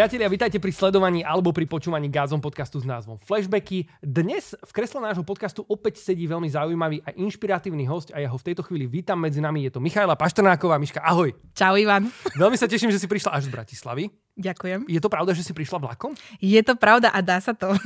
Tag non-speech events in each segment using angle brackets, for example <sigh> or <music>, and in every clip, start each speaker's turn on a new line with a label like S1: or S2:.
S1: Priatelia, vítajte pri sledovaní alebo pri počúvaní Gázom podcastu s názvom Flashbacky. Dnes v kresle nášho podcastu opäť sedí veľmi zaujímavý a inšpiratívny host a ja ho v tejto chvíli vítam medzi nami. Je to Michaela Paštrnáková. Miška, ahoj.
S2: Čau, Ivan.
S1: Veľmi sa teším, že si prišla až z Bratislavy.
S2: Ďakujem.
S1: Je to pravda, že si prišla vlakom?
S2: Je to pravda a dá sa to.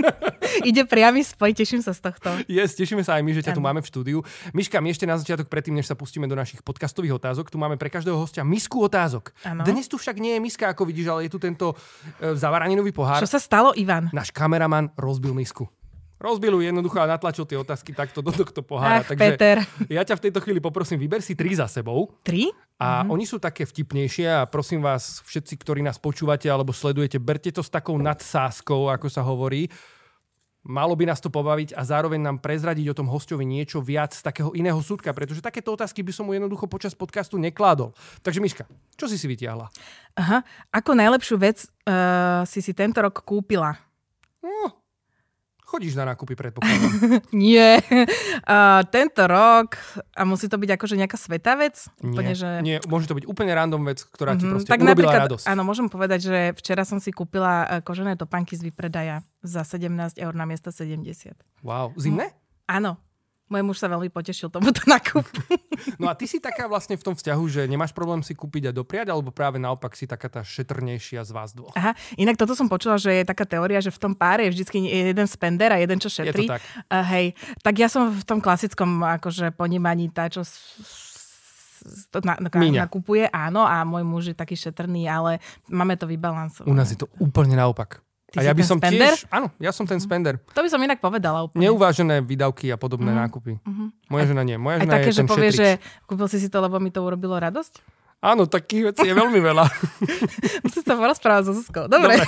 S2: <laughs> Ide priamy spoj, teším sa z tohto.
S1: Yes, tešíme sa aj my, že ťa ano. tu máme v štúdiu. Miška, my ešte na začiatok, predtým, než sa pustíme do našich podcastových otázok, tu máme pre každého hostia misku otázok. Ano. Dnes tu však nie je miska, ako vidíš, ale je tu tento e, zavaraninový pohár.
S2: Čo sa stalo, Ivan?
S1: Náš kameraman rozbil misku. Rozbil jednoducho a natlačil tie otázky takto do tohto pohára.
S2: Ach, Takže Peter.
S1: ja ťa v tejto chvíli poprosím, vyber si tri za sebou.
S2: Tri?
S1: A mm-hmm. oni sú také vtipnejšie a prosím vás, všetci, ktorí nás počúvate alebo sledujete, berte to s takou nadsázkou, ako sa hovorí. Malo by nás to pobaviť a zároveň nám prezradiť o tom hostovi niečo viac z takého iného súdka, pretože takéto otázky by som mu jednoducho počas podcastu nekládol. Takže Miška, čo si si vytiahla?
S2: Aha, ako najlepšiu vec uh, si si tento rok kúpila?
S1: No, Chodíš na nákupy, predpokladám. <laughs>
S2: nie. Uh, tento rok, a musí to byť akože nejaká svetá vec?
S1: Úplne,
S2: nie, že...
S1: nie, môže to byť úplne random vec, ktorá ti mm-hmm, proste tak urobila radosť.
S2: Áno, môžem povedať, že včera som si kúpila e, kožené topánky z vypredaja za 17 eur na miesto 70.
S1: Wow, zimné?
S2: Áno, môj muž sa veľmi potešil tomuto <laughs> nákupu.
S1: No a ty si taká vlastne v tom vzťahu, že nemáš problém si kúpiť a dopriať, alebo práve naopak si taká tá šetrnejšia z vás dvoch?
S2: Aha, inak toto som počula, že je taká teória, že v tom páre je vždy jeden spender a jeden, čo šetrí.
S1: Je to tak.
S2: Uh, hej, tak ja som v tom klasickom akože ponímaní tá, čo to na, na, nakupuje, áno, a môj muž je taký šetrný, ale máme to vybalansované.
S1: U nás je to úplne naopak.
S2: Ty
S1: a ja by som
S2: spender?
S1: tiež... Áno, ja som ten spender.
S2: To by som inak povedala úplne.
S1: Neuvážené výdavky a podobné mm. nákupy. Mm-hmm. Moja žena nie. Moja žena
S2: aj také,
S1: je že
S2: povie,
S1: šetrič.
S2: že kúpil si si to, lebo mi to urobilo radosť?
S1: Áno, takých vecí je <laughs> veľmi veľa. <laughs>
S2: Musím sa porozprávať so Zuzkou. Dobre. Dobre.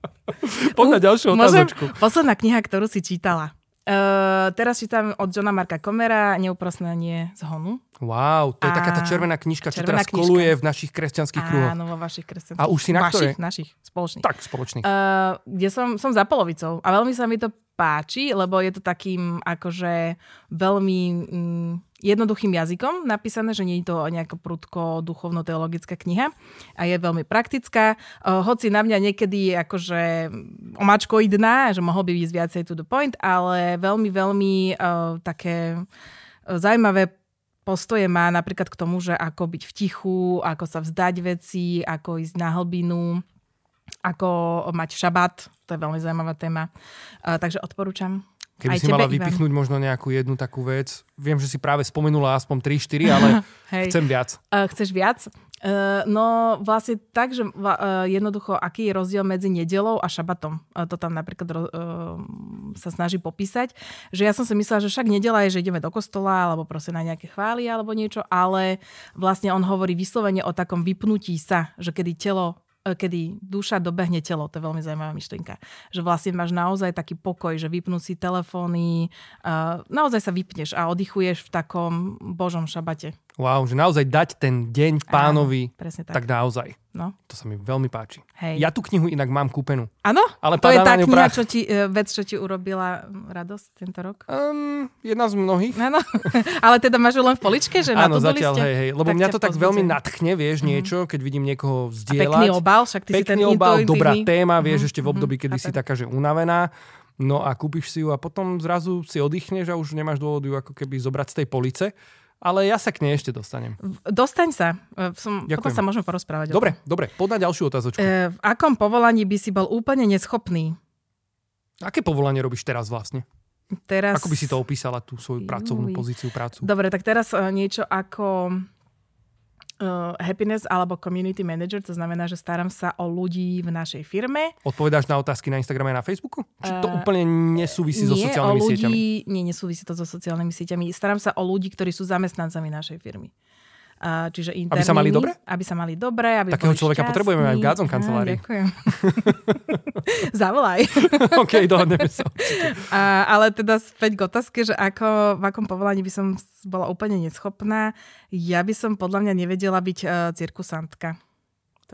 S2: <laughs>
S1: Poď na ďalšiu otázočku.
S2: Posledná kniha, ktorú si čítala. Uh, teraz čítam od Johna Marka Komera Neuprosnanie z Honu.
S1: Wow, to je a... taká tá červená knižka, čo teraz knižka. koluje v našich kresťanských kruhoch.
S2: Áno, vo vašich kresťanských.
S1: A už si na
S2: vašich,
S1: ktorej?
S2: Našich, spoločných.
S1: Tak, spoločných.
S2: Uh, kde som, som za polovicou a veľmi sa mi to páči, lebo je to takým akože veľmi... Mm, jednoduchým jazykom napísané, že nie je to nejaká prudko duchovno-teologická kniha a je veľmi praktická. Uh, hoci na mňa niekedy akože omačkoidná, že mohol by ísť viacej to the point, ale veľmi, veľmi uh, také zaujímavé postoje má napríklad k tomu, že ako byť v tichu, ako sa vzdať veci, ako ísť na hlbinu, ako mať šabat, to je veľmi zaujímavá téma. Uh, takže odporúčam.
S1: Keby
S2: Aj
S1: si mala vypichnúť Ivan. možno nejakú jednu takú vec. Viem, že si práve spomenula aspoň 3-4, ale <laughs> chcem viac.
S2: Uh, chceš viac? Uh, no vlastne tak, že uh, jednoducho, aký je rozdiel medzi nedelou a šabatom. Uh, to tam napríklad uh, sa snaží popísať. Že ja som si myslela, že však nedela je, že ideme do kostola alebo proste na nejaké chvály alebo niečo, ale vlastne on hovorí vyslovene o takom vypnutí sa, že kedy telo kedy duša dobehne telo. To je veľmi zaujímavá myšlienka. Že vlastne máš naozaj taký pokoj, že vypnú si telefóny, uh, naozaj sa vypneš a oddychuješ v takom Božom šabate.
S1: Wow, že naozaj dať ten deň pánovi,
S2: Áno, tak.
S1: tak naozaj.
S2: No.
S1: To sa mi veľmi páči.
S2: Hej.
S1: Ja tú knihu inak mám kúpenú.
S2: Áno?
S1: Ale
S2: to je tá
S1: kniha,
S2: čo ti, e, vec, čo ti urobila radosť tento rok?
S1: Um, jedna z mnohých.
S2: Áno, <laughs> ale teda máš len v poličke, že
S1: Áno,
S2: na to
S1: zatiaľ, hej, hej. Lebo
S2: tak
S1: mňa to tak veľmi nadchne, vieš, mm-hmm. niečo, keď vidím niekoho zdieľať.
S2: A pekný obal, však ty
S1: pekný
S2: si ten
S1: obal,
S2: intuitívny.
S1: dobrá téma, vieš, mm-hmm. ešte v
S2: mhm,
S1: období, kedy
S2: mm-hmm.
S1: si taká, že unavená. No a kúpiš si ju a potom zrazu si oddychneš a už nemáš dôvod ju ako keby zobrať z tej police ale ja sa k nej ešte dostanem.
S2: Dostaň sa. E, som, potom sa môžeme porozprávať.
S1: Dobre, dobre, poď na ďalšiu otázočku.
S2: E, v akom povolaní by si bol úplne neschopný?
S1: Aké povolanie robíš teraz vlastne?
S2: Teraz...
S1: Ako by si to opísala, tú svoju pracovnú pozíciu, prácu?
S2: Dobre, tak teraz e, niečo ako uh, happiness alebo community manager, to znamená, že starám sa o ľudí v našej firme.
S1: Odpovedáš na otázky na Instagrame a na Facebooku? Či to uh, úplne nesúvisí
S2: nie,
S1: so sociálnymi
S2: o ľudí,
S1: sieťami?
S2: Nie, nesúvisí to so sociálnymi sieťami. Starám sa o ľudí, ktorí sú zamestnancami našej firmy. Čiže
S1: aby sa mali dobre?
S2: Aby sa mali dobre. Aby
S1: Takého človeka
S2: šťastní.
S1: potrebujeme aj v Gádzom kancelárii.
S2: ďakujem. <laughs> Zavolaj. <laughs>
S1: OK, dohodneme sa.
S2: A, ale teda späť k otázke, že ako, v akom povolaní by som bola úplne neschopná. Ja by som podľa mňa nevedela byť uh, cirkusantka.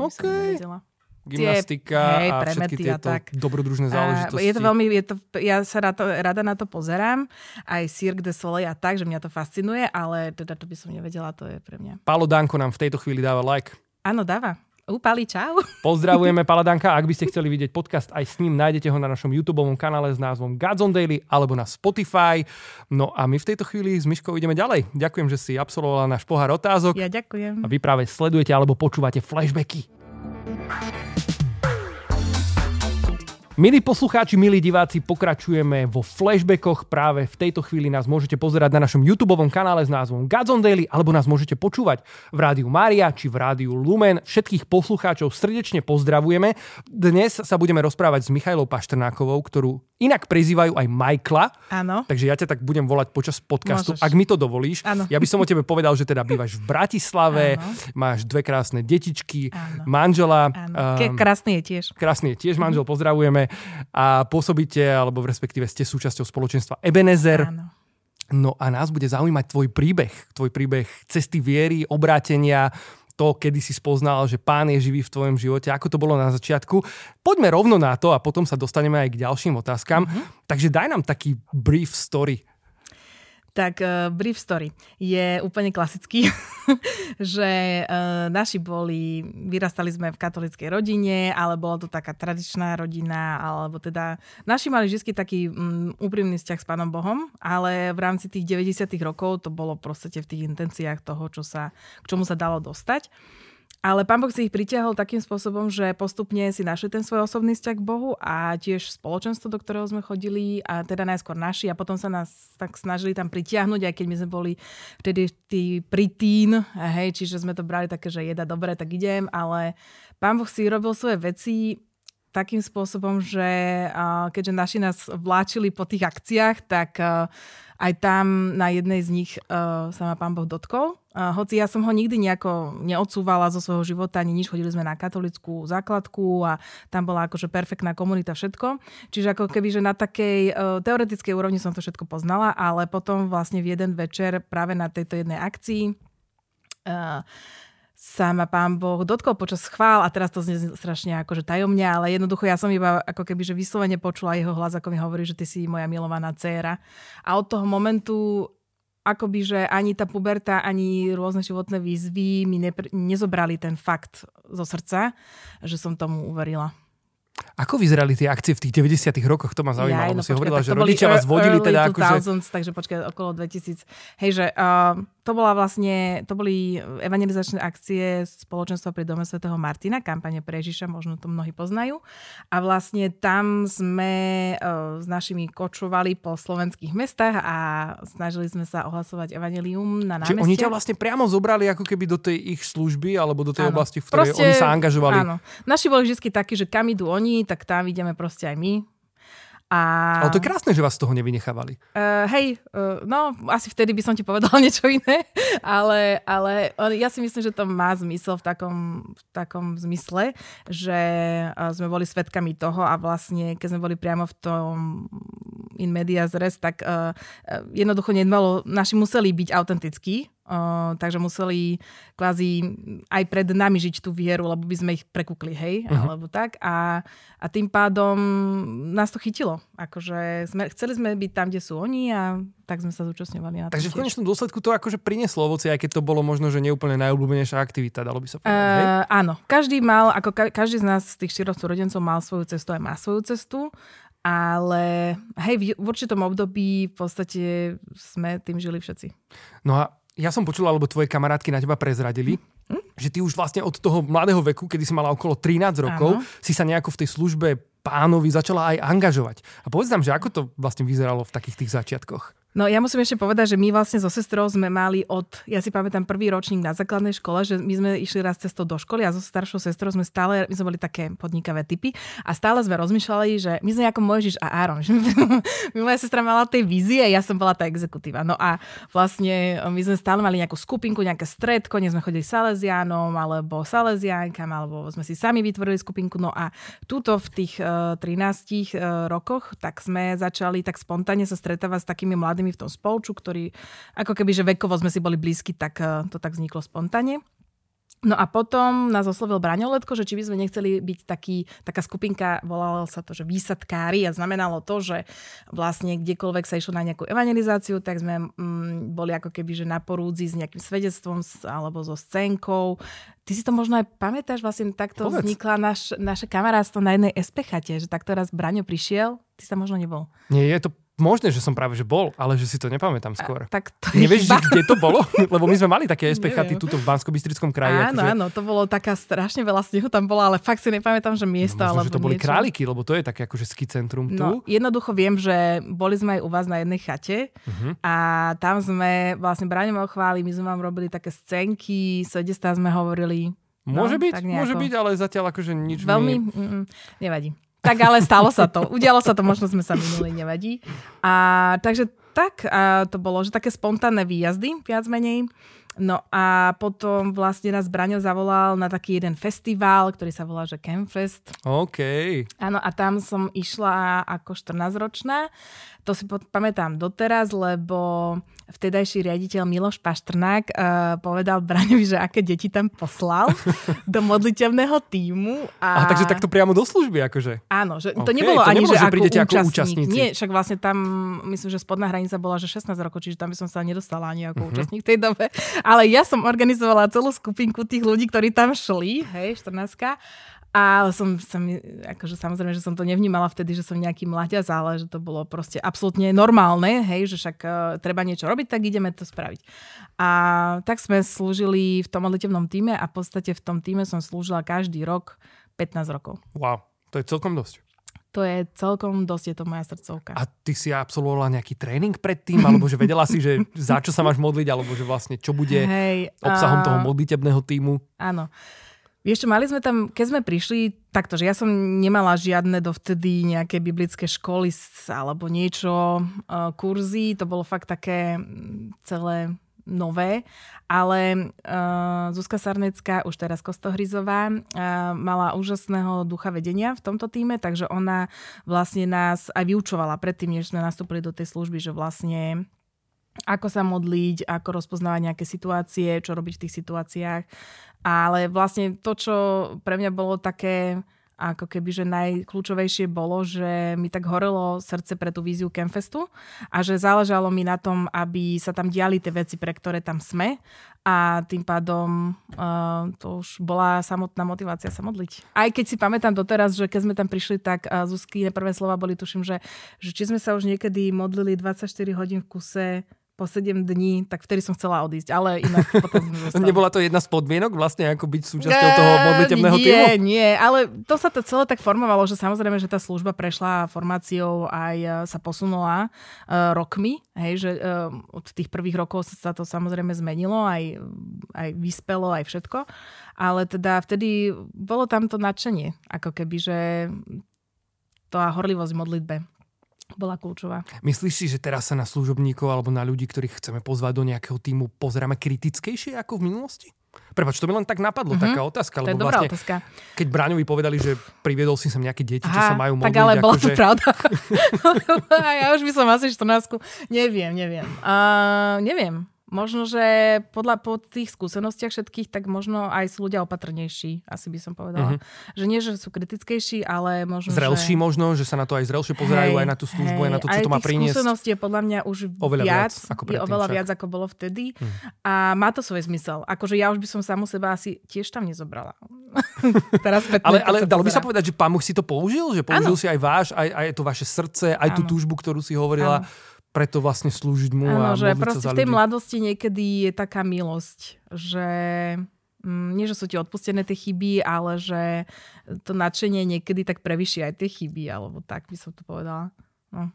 S2: To
S1: OK.
S2: Gymnastika hej,
S1: a všetky tieto tak. dobrodružné záležitosti.
S2: Je to veľmi, je to, ja sa rada, rada na to pozerám, aj Cirque de Soleil a tak, že mňa to fascinuje, ale teda to by som nevedela, to je pre mňa.
S1: Pálo Danko nám v tejto chvíli dáva like.
S2: Áno, dáva. Upali, čau. <laughs>
S1: Pozdravujeme Paladanka. Ak by ste chceli vidieť podcast aj s ním, nájdete ho na našom YouTube kanále s názvom Godzone Daily alebo na Spotify. No a my v tejto chvíli s Myškou ideme ďalej. Ďakujem, že si absolvovala náš pohár otázok.
S2: Ja ďakujem.
S1: A vy práve sledujete alebo počúvate flashbacky. Milí poslucháči, milí diváci, pokračujeme vo flashbackoch. Práve v tejto chvíli nás môžete pozerať na našom YouTube kanále s názvom Godzone Daily, alebo nás môžete počúvať v rádiu Mária či v rádiu Lumen. Všetkých poslucháčov srdečne pozdravujeme. Dnes sa budeme rozprávať s Michailou Paštrnákovou, ktorú inak prezývajú aj Michaela.
S2: Áno.
S1: Takže ja ťa tak budem volať počas podcastu,
S2: Môžeš.
S1: ak mi to dovolíš.
S2: Áno.
S1: Ja by som o tebe povedal, že teda bývaš v Bratislave,
S2: Áno.
S1: máš dve krásne detičky,
S2: Áno.
S1: manžela.
S2: Áno. Ke- krásny je tiež.
S1: Krásny je tiež manžel, pozdravujeme. A pôsobíte, alebo v respektíve ste súčasťou spoločenstva Ebenezer.
S2: Áno.
S1: No a nás bude zaujímať tvoj príbeh. Tvoj príbeh cesty viery, obrátenia, to, kedy si spoznal, že pán je živý v tvojom živote, ako to bolo na začiatku. Poďme rovno na to a potom sa dostaneme aj k ďalším otázkam. Takže daj nám taký brief story.
S2: Tak uh, brief story je úplne klasický, <laughs> že uh, naši boli, vyrastali sme v katolickej rodine, ale bola to taká tradičná rodina, alebo teda naši mali vždy taký um, úprimný vzťah s Pánom Bohom, ale v rámci tých 90 rokov to bolo proste v tých intenciách toho, čo sa, k čomu sa dalo dostať. Ale pán Boh si ich pritiahol takým spôsobom, že postupne si našli ten svoj osobný vzťah k Bohu a tiež spoločenstvo, do ktorého sme chodili a teda najskôr naši a potom sa nás tak snažili tam pritiahnuť, aj keď my sme boli vtedy tí pritín, hej, čiže sme to brali také, že jeda dobre, tak idem, ale pán Boh si robil svoje veci takým spôsobom, že a, keďže naši nás vláčili po tých akciách, tak a, aj tam na jednej z nich a, sa ma pán Boh dotkol. A, hoci ja som ho nikdy nejako neodsúvala zo svojho života, ani nič, chodili sme na katolickú základku a tam bola akože perfektná komunita, všetko. Čiže ako keby, že na takej a, teoretickej úrovni som to všetko poznala, ale potom vlastne v jeden večer práve na tejto jednej akcii a, sa ma pán Boh dotkol počas chvál a teraz to znie strašne akože tajomne, ale jednoducho ja som iba ako keby, že vyslovene počula jeho hlas, ako mi hovorí, že ty si moja milovaná dcéra. A od toho momentu akoby, že ani tá puberta, ani rôzne životné výzvy mi nepr- nezobrali ten fakt zo srdca, že som tomu uverila.
S1: Ako vyzerali tie akcie v tých 90 rokoch? To ma zaujíma,
S2: Jaj,
S1: lebo
S2: no
S1: si
S2: počkaj,
S1: hovorila, že rodičia vás
S2: ear-
S1: vodili
S2: early
S1: teda akože...
S2: 2000s, takže počkaj, okolo 2000. Hej, že uh, to bola vlastne, to boli evangelizačné akcie spoločenstva pri Dome svätého Martina, kampane pre Ježiša, možno to mnohí poznajú. A vlastne tam sme uh, s našimi kočovali po slovenských mestách a snažili sme sa ohlasovať evangelium na
S1: Čiže
S2: námestiach.
S1: oni ťa vlastne priamo zobrali ako keby do tej ich služby alebo do tej
S2: Áno.
S1: oblasti, v ktorej oni sa angažovali.
S2: Áno. Naši boli vždy takí, že kam idú oni, tak tam ideme proste aj my. A...
S1: Ale to je krásne, že vás z toho nevynechávali.
S2: Uh, hej, uh, no asi vtedy by som ti povedala <laughs> niečo iné, ale, ale ja si myslím, že to má zmysel v takom, v takom zmysle, že uh, sme boli svetkami toho a vlastne, keď sme boli priamo v tom in medias res, tak uh, jednoducho nemalo, naši museli byť autentickí, uh, takže museli kvázi aj pred nami žiť tú vieru, lebo by sme ich prekúkli, hej, uh-huh. alebo tak. A, a tým pádom nás to chytilo. Akože sme, chceli sme byť tam, kde sú oni a tak sme sa zúčastňovali na
S1: Takže v konečnom dôsledku to akože prinieslo ovoci, aj keď to bolo možno, že neúplne najobľúbenejšia aktivita, dalo by sa povedať. hej?
S2: Uh, áno, každý mal, ako ka- každý z nás z tých štyroch súrodencov mal svoju cestu aj má svoju cestu, ale hej, v určitom období v podstate sme tým žili všetci.
S1: No a ja som počul, alebo tvoje kamarátky na teba prezradili,
S2: Hm?
S1: že ty už vlastne od toho mladého veku, kedy si mala okolo 13 rokov,
S2: Áno.
S1: si sa nejako v tej službe pánovi začala aj angažovať. A povedz nám, že ako to vlastne vyzeralo v takých tých začiatkoch?
S2: No ja musím ešte povedať, že my vlastne so sestrou sme mali od, ja si pamätám prvý ročník na základnej škole, že my sme išli raz cestou do školy a so staršou sestrou sme stále, my sme boli také podnikavé typy a stále sme rozmýšľali, že my sme ako Mojžiš a Áron. <laughs> My, moja sestra mala tej vízie, ja som bola tá exekutíva. No a vlastne my sme stále mali nejakú skupinku, nejaké stredko, nie sme chodili Salesianom alebo Salesiankam, alebo sme si sami vytvorili skupinku. No a túto v tých uh, 13 uh, rokoch, tak sme začali tak spontánne sa stretávať s takými mladými v tom spolču, ktorí ako keby, že vekovo sme si boli blízki, tak uh, to tak vzniklo spontánne. No a potom nás oslovil Braňoletko, že či by sme nechceli byť taký, taká skupinka, volalo sa to, že výsadkári a znamenalo to, že vlastne kdekoľvek sa išlo na nejakú evangelizáciu, tak sme mm, boli ako keby že na porúdzi s nejakým svedectvom alebo so scénkou. Ty si to možno aj pamätáš, vlastne takto Povedz. vznikla naš, naše kamarátstvo na jednej SPChate, že takto raz Braňo prišiel, ty sa možno nebol.
S1: Nie, je to Možné, že som práve že bol, ale že si to nepamätám skôr.
S2: A, tak to
S1: Nevieš, že kde to bolo? <laughs> Lebo my sme mali také SPChaty tuto v bansko kraji.
S2: Áno, akože... áno, to bolo taká strašne veľa snehu tam bola, ale fakt si nepamätám, že miesto no,
S1: možno,
S2: alebo
S1: že to boli
S2: niečo.
S1: králiky, lebo to je také akože ski centrum tu.
S2: No, jednoducho viem, že boli sme aj u vás na jednej chate uh-huh. a tam sme vlastne Braňom chváli, my sme vám robili také scénky, sedestá sme hovorili.
S1: Môže no, byť, môže byť, ale zatiaľ akože nič
S2: Veľmi, mi... mm, nevadí. Tak ale stalo sa to. Udialo sa to, možno sme sa minuli, nevadí. A takže tak a to bolo, že také spontánne výjazdy, viac menej. No a potom vlastne nás Braňo zavolal na taký jeden festival, ktorý sa volá, že Campfest.
S1: OK.
S2: Áno, a tam som išla ako 14-ročná. To si pamätám doteraz, lebo vtedajší riaditeľ Miloš Paštrnák uh, povedal Braňovi, že aké deti tam poslal <laughs> do modliteľného týmu.
S1: A... a takže takto priamo do služby, akože?
S2: Áno, že okay, to nebolo to ani, nebolo, že, že ako, účastník. ako
S1: účastníci.
S2: Nie, však vlastne tam, myslím, že spodná hranica bola, že 16 rokov, čiže tam by som sa nedostala ani ako uh-huh. účastník v tej dobe. Ale ja som organizovala celú skupinku tých ľudí, ktorí tam šli, hej, 14 a som, som, akože samozrejme, že som to nevnímala vtedy, že som nejaký mlaďaz, ale že to bolo proste absolútne normálne, hej, že však uh, treba niečo robiť, tak ideme to spraviť. A tak sme slúžili v tom modlitevnom týme a v podstate v tom týme som slúžila každý rok 15 rokov.
S1: Wow, to je celkom dosť.
S2: To je celkom dosť, je to moja srdcovka.
S1: A ty si absolvovala nejaký tréning predtým, alebo že vedela si, že za čo sa máš modliť, alebo že vlastne čo bude Hej, obsahom uh, toho modlitebného týmu?
S2: Áno. Vieš čo, mali sme tam, keď sme prišli, takto, že ja som nemala žiadne dovtedy nejaké biblické školy alebo niečo, uh, kurzy, to bolo fakt také mm, celé nové, ale uh, Zuzka Sarnecká, už teraz Kostohrizová, uh, mala úžasného ducha vedenia v tomto týme, takže ona vlastne nás aj vyučovala predtým, než sme nastúpili do tej služby, že vlastne ako sa modliť, ako rozpoznávať nejaké situácie, čo robiť v tých situáciách. Ale vlastne to, čo pre mňa bolo také ako keby, že najkľúčovejšie bolo, že mi tak horelo srdce pre tú víziu Campfestu a že záležalo mi na tom, aby sa tam diali tie veci, pre ktoré tam sme a tým pádom uh, to už bola samotná motivácia sa modliť. Aj keď si pamätám doteraz, že keď sme tam prišli, tak uh, Zuzky prvé slova boli, tuším, že, že či sme sa už niekedy modlili 24 hodín v kuse po 7 dní, tak vtedy som chcela odísť, ale inak <laughs> potom
S1: Nebola to jedna z podmienok vlastne, ako byť súčasťou toho modlitebného
S2: týmu? Nie, nie, ale to sa to celé tak formovalo, že samozrejme, že tá služba prešla formáciou aj e, sa posunula uh, rokmi, hej, že uh, od tých prvých rokov sa to samozrejme zmenilo, aj, aj vyspelo, aj všetko, ale teda vtedy bolo tam to nadšenie, ako keby, že tá horlivosť modlitbe bola kľúčová.
S1: Myslíš si, že teraz sa na služobníkov alebo na ľudí, ktorých chceme pozvať do nejakého týmu, pozeráme kritickejšie ako v minulosti? Prepač, to mi len tak napadlo, mm-hmm. taká otázka.
S2: To lebo je dobrá vlastne, otázka.
S1: Keď Bráňovi povedali, že priviedol si sem nejaké deti, Aha, čo sa majú modliť.
S2: Tak ale bola
S1: to že...
S2: pravda. <laughs> ja už by som asi 14 Neviem, neviem. Uh, neviem. Možno, že podľa po tých skúsenostiach všetkých, tak možno aj sú ľudia opatrnejší, asi by som povedala. Mm-hmm. Že nie, že sú kritickejší, ale možno,
S1: Zrelší
S2: že...
S1: možno, že sa na to aj zrelšie pozerajú, hej, aj na tú službu, hej, aj na to, čo to má priniesť.
S2: skúsenosti je podľa mňa už oveľa viac, viac ako predtým, je oveľa však. viac, ako bolo vtedy. Mm. A má to svoj zmysel. Akože ja už by som samu seba asi tiež tam nezobrala. <laughs> Teraz
S1: ale ale dalo by sa povedať, že pán Boh si to použil? Že použil ano. si aj váš, aj, aj to vaše srdce, aj ano. tú túžbu, ktorú si hovorila. Ano preto vlastne slúžiť mu ano, a že proste
S2: v tej ľudí. mladosti niekedy je taká milosť, že mm, nie, že sú ti odpustené tie chyby, ale že to nadšenie niekedy tak prevyšší aj tie chyby, alebo tak by som to povedala. No.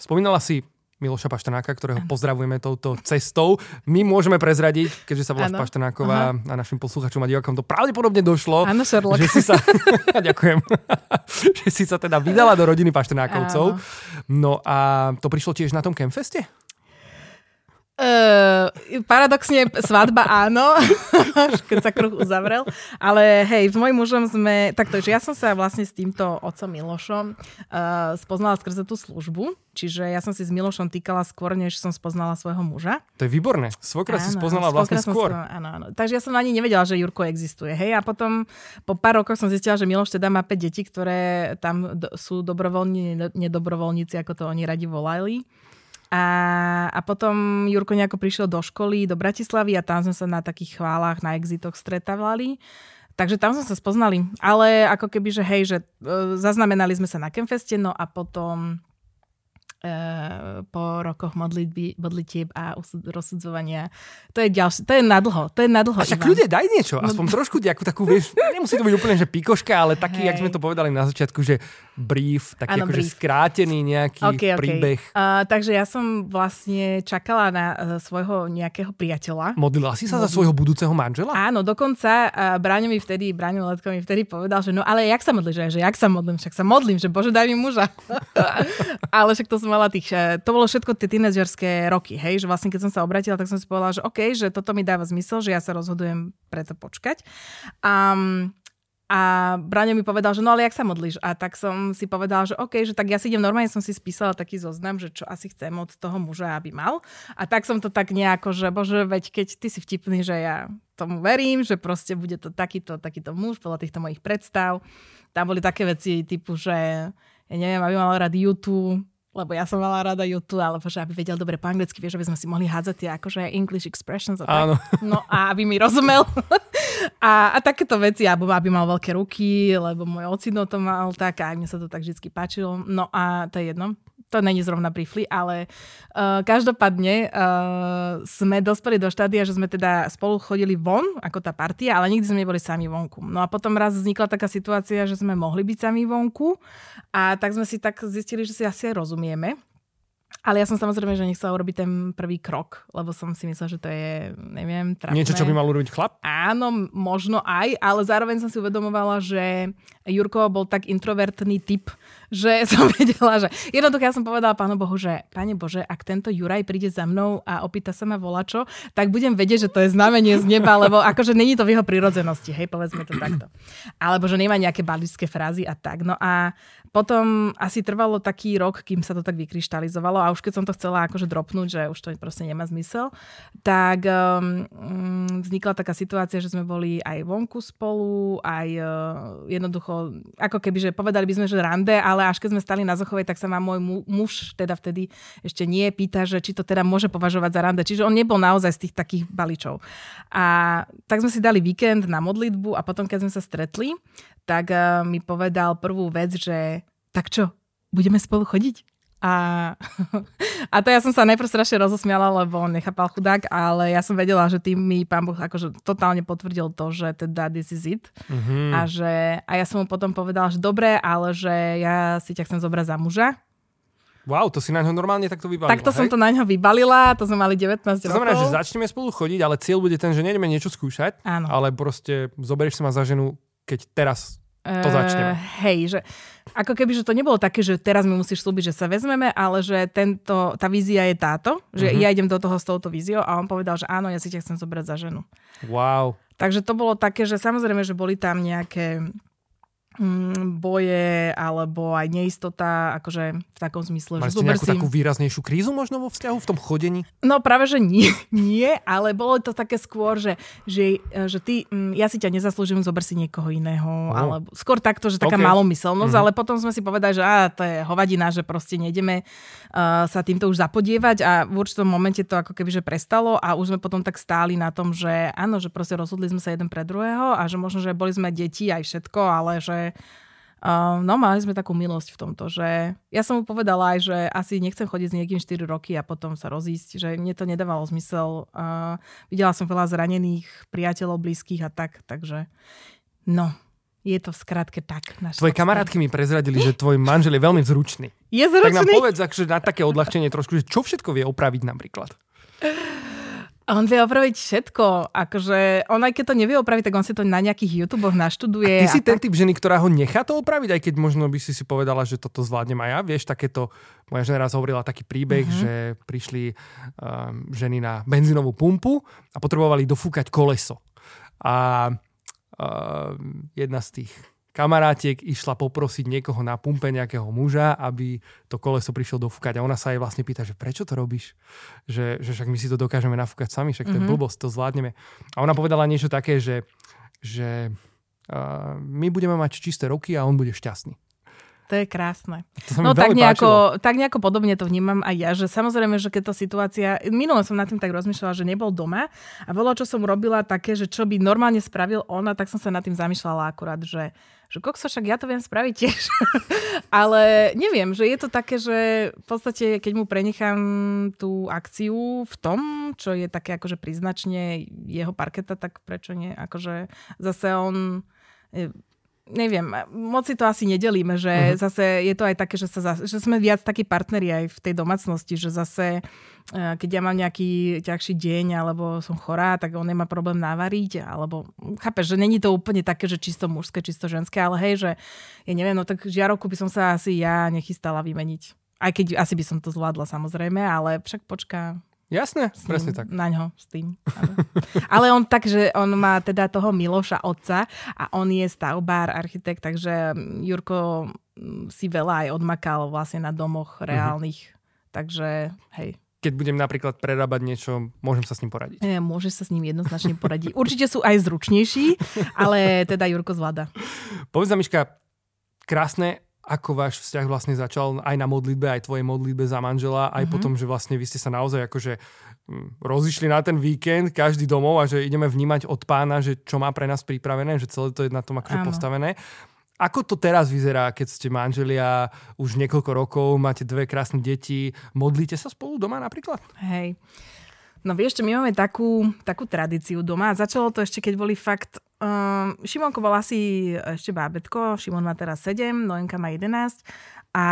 S1: Spomínala si Miloša Paštanáka, ktorého pozdravujeme touto cestou. My môžeme prezradiť, keďže sa voláš Paštanáková a našim posluchačom a divakom to pravdepodobne došlo.
S2: Áno, Sherlock.
S1: Že si sa, <laughs> ďakujem, <laughs> že si sa teda vydala do rodiny Paštanákovcov. No a to prišlo tiež na tom Campfeste?
S2: Uh, paradoxne svadba áno, <laughs> keď sa kruh uzavrel, ale hej, s mojim mužom sme, takto, že ja som sa vlastne s týmto otcom Milošom uh, spoznala skrze tú službu, čiže ja som si s Milošom týkala skôr, než som spoznala svojho muža.
S1: To je výborné, svokra si spoznala vlastne skôr.
S2: Skôr, áno, áno. Takže ja som ani nevedela, že Jurko existuje, hej, a potom po pár rokoch som zistila, že Miloš teda má 5 detí, ktoré tam do, sú dobrovoľní, nedobrovoľníci, ako to oni radi volali. A, a potom Jurko nejako prišiel do školy, do Bratislavy a tam sme sa na takých chválach, na exitoch stretávali. Takže tam sme sa spoznali. Ale ako keby, že hej, že e, zaznamenali sme sa na Kemfeste, no a potom po rokoch modlitby, modlitieb a rozsudzovania. To je ďalšie, to je nadlho, to je nadlho. A
S1: však ľudia, daj niečo, no aspoň no, trošku nejakú takú, vieš, nemusí to byť úplne, že pikoška, ale taký, hey. jak sme to povedali na začiatku, že brief, taký ano, akože skrátený nejaký okay, okay. príbeh.
S2: Uh, takže ja som vlastne čakala na uh, svojho nejakého priateľa.
S1: Modlila si sa Modlil. za svojho budúceho manžela?
S2: Áno, dokonca uh, Bráňo mi vtedy, Bráňo Letko mi vtedy povedal, že no ale jak sa modlíš? Že, že jak sa modlím? Však sa modlím, že Bože daj mi muža. <laughs> ale však to som mala tých, to bolo všetko tie tínedžerské roky, hej, že vlastne keď som sa obratila, tak som si povedala, že OK, že toto mi dáva zmysel, že ja sa rozhodujem preto počkať. Um, a Braňo mi povedal, že no ale jak sa modlíš? A tak som si povedala, že OK, že tak ja si idem, normálne som si spísala taký zoznam, že čo asi chcem od toho muža, aby mal. A tak som to tak nejako, že bože, veď keď ty si vtipný, že ja tomu verím, že proste bude to takýto, takýto muž podľa týchto mojich predstav. Tam boli také veci typu, že ja neviem, aby mal rád YouTube, lebo ja som mala rada YouTube, alebo že aby vedel dobre po anglicky, vieš, aby sme si mohli hádzať tie akože English expressions a tak. Áno. No a aby mi rozumel. <laughs> a, a takéto veci, alebo aby mal veľké ruky, lebo môj ocino to mal tak a mne sa to tak vždy páčilo. No a to je jedno to není zrovna briefly, ale uh, každopádne uh, sme dospeli do štádia, že sme teda spolu chodili von, ako tá partia, ale nikdy sme neboli sami vonku. No a potom raz vznikla taká situácia, že sme mohli byť sami vonku a tak sme si tak zistili, že si asi aj rozumieme. Ale ja som samozrejme, že nechcela urobiť ten prvý krok, lebo som si myslela, že to je, neviem, trapné.
S1: Niečo, čo by mal urobiť chlap?
S2: Áno, možno aj, ale zároveň som si uvedomovala, že Jurko bol tak introvertný typ, že <laughs> som vedela, že jednoducho ja som povedala pánu Bohu, že Pane Bože, ak tento Juraj príde za mnou a opýta sa ma volačo, tak budem vedieť, že to je znamenie z neba, lebo akože není to v jeho prírodzenosti, hej, povedzme to takto. Alebo že nemá nejaké balické frázy a tak. No a potom asi trvalo taký rok, kým sa to tak vykryštalizovalo a už keď som to chcela akože dropnúť, že už to proste nemá zmysel, tak um, vznikla taká situácia, že sme boli aj vonku spolu, aj uh, jednoducho, ako keby, že povedali by sme, že rande, ale až keď sme stali na Zochovej, tak sa ma môj mu- muž, teda vtedy ešte nie, pýta, že či to teda môže považovať za rande. Čiže on nebol naozaj z tých takých baličov. A tak sme si dali víkend na modlitbu a potom, keď sme sa stretli, tak uh, mi povedal prvú vec, že tak čo, budeme spolu chodiť? A, <laughs> a to ja som sa najprv strašne rozosmiala, lebo on nechápal chudák, ale ja som vedela, že tým mi pán Boh akože totálne potvrdil to, že teda this is it. Mm-hmm. A, že, a ja som mu potom povedala, že dobre, ale že ja si ťa chcem zobrať za muža.
S1: Wow, to si na ňo normálne takto vybalila,
S2: Takto hej? som to na ňo vybalila, to sme mali 19 to rokov.
S1: To znamená, že začneme spolu chodiť, ale cieľ bude ten, že nejdeme niečo skúšať, Áno. ale proste zoberieš sa ma za ženu, keď teraz to začneme.
S2: Hej, že ako keby, že to nebolo také, že teraz mi musíš slúbiť, že sa vezmeme, ale že tento, tá vízia je táto, že uh-huh. ja idem do toho s touto víziou a on povedal, že áno, ja si ťa chcem zobrať za ženu.
S1: Wow.
S2: Takže to bolo také, že samozrejme, že boli tam nejaké boje alebo aj neistota, akože v takom zmysle.
S1: Máš že nejakú takú výraznejšiu krízu možno vo vzťahu, v tom chodení?
S2: No práve, že nie, <laughs> nie ale bolo to také skôr, že, že, že ty, mm, ja si ťa nezaslúžim, zober si niekoho iného, oh. alebo skôr takto, že taká okay. malomyselnosť, mm-hmm. ale potom sme si povedali, že á, to je hovadina, že proste nejdeme uh, sa týmto už zapodievať a v určitom momente to ako keby že prestalo a už sme potom tak stáli na tom, že áno, že proste rozhodli sme sa jeden pre druhého a že možno, že boli sme deti aj všetko, ale že Uh, no mali sme takú milosť v tomto, že ja som mu povedala aj, že asi nechcem chodiť s niekým 4 roky a potom sa rozísť, že mne to nedávalo zmysel. Uh, videla som veľa zranených priateľov, blízkych a tak, takže no, je to v skratke tak.
S1: Tvoje kamarátky mi prezradili, že tvoj manžel je veľmi vzručný.
S2: Je zručný?
S1: Tak nám povedz, že na také odľahčenie trošku, že čo všetko vie opraviť napríklad.
S2: A on vie opraviť všetko. Akože on aj keď to nevie opraviť, tak on si to na nejakých YouTube naštuduje.
S1: A ty si
S2: a
S1: ten
S2: tak...
S1: typ ženy, ktorá ho nechá to opraviť, aj keď možno by si si povedala, že toto zvládnem aj ja. Vieš, takéto, moja žena raz hovorila taký príbeh,
S2: Mhm.
S1: že prišli um, ženy na benzínovú pumpu a potrebovali dofúkať koleso. A um, jedna z tých kamarátiek išla poprosiť niekoho na pumpe, nejakého muža, aby to koleso prišiel dofúkať. A ona sa jej vlastne pýta, že prečo to robíš? Že, že však my si to dokážeme nafúkať sami, však to je
S2: Mhm.
S1: blbosť, to zvládneme. A ona povedala niečo také, že, že uh, my budeme mať čisté roky a on bude šťastný.
S2: To je krásne.
S1: To
S2: No tak nejako,
S1: páčilo.
S2: tak nejako podobne to vnímam aj ja, že samozrejme, že keď to situácia, minule som nad tým tak rozmýšľala, že nebol doma a bolo, čo som robila také, že čo by normálne spravil on a tak som sa nad tým zamýšľala akurát, že že kokso, však ja to viem spraviť tiež. <laughs> Ale neviem, že je to také, že v podstate, keď mu prenechám tú akciu v tom, čo je také akože príznačne jeho parketa, tak prečo nie? Akože zase on e, neviem, moc si to asi nedelíme, že uh-huh. zase je to aj také, že, sa že sme viac takí partneri aj v tej domácnosti, že zase eh, keď ja mám nejaký ťažší deň alebo som chorá, tak on nemá problém navariť, alebo chápeš, že není to úplne také, že čisto mužské, čisto ženské, ale hej, že ja neviem, no tak žiarovku by som sa asi ja nechystala vymeniť. Aj keď asi by som to zvládla samozrejme, ale však počká,
S1: Jasné,
S2: s
S1: presne
S2: ním,
S1: tak.
S2: Na ňo s tým. <laughs> Ale on tak, že on má teda toho Miloša otca a on je stavbár, architekt, takže mm, Jurko mm, si veľa aj odmakal vlastne na domoch reálnych. Takže hej,
S1: Keď budem napríklad prerábať niečo, môžem sa s ním poradiť.
S2: e, môže sa s ním jednoznačne poradiť. Určite sú aj zručnejší, ale teda Jurko zvláda.
S1: Povedz Miška, krásne, ako váš vzťah vlastne začal aj na modlitbe, aj tvojej modlitbe za manžela, aj mm-hmm. potom, že vlastne vy ste sa naozaj akože mm, rozišli na ten víkend, každý domov a že ideme vnímať od pána, že čo má pre nás pripravené, že celé to je na tom akože
S2: Áno.
S1: postavené. Ako to teraz vyzerá, keď ste manželia už niekoľko rokov, máte dve krásne deti, modlíte sa spolu doma napríklad?
S2: Hej. No vieš, my máme takú, takú tradíciu doma. Začalo to ešte, keď boli fakt... Um, Šimonko bol asi ešte bábetko, Šimon má teraz 7, Noenka má 11 a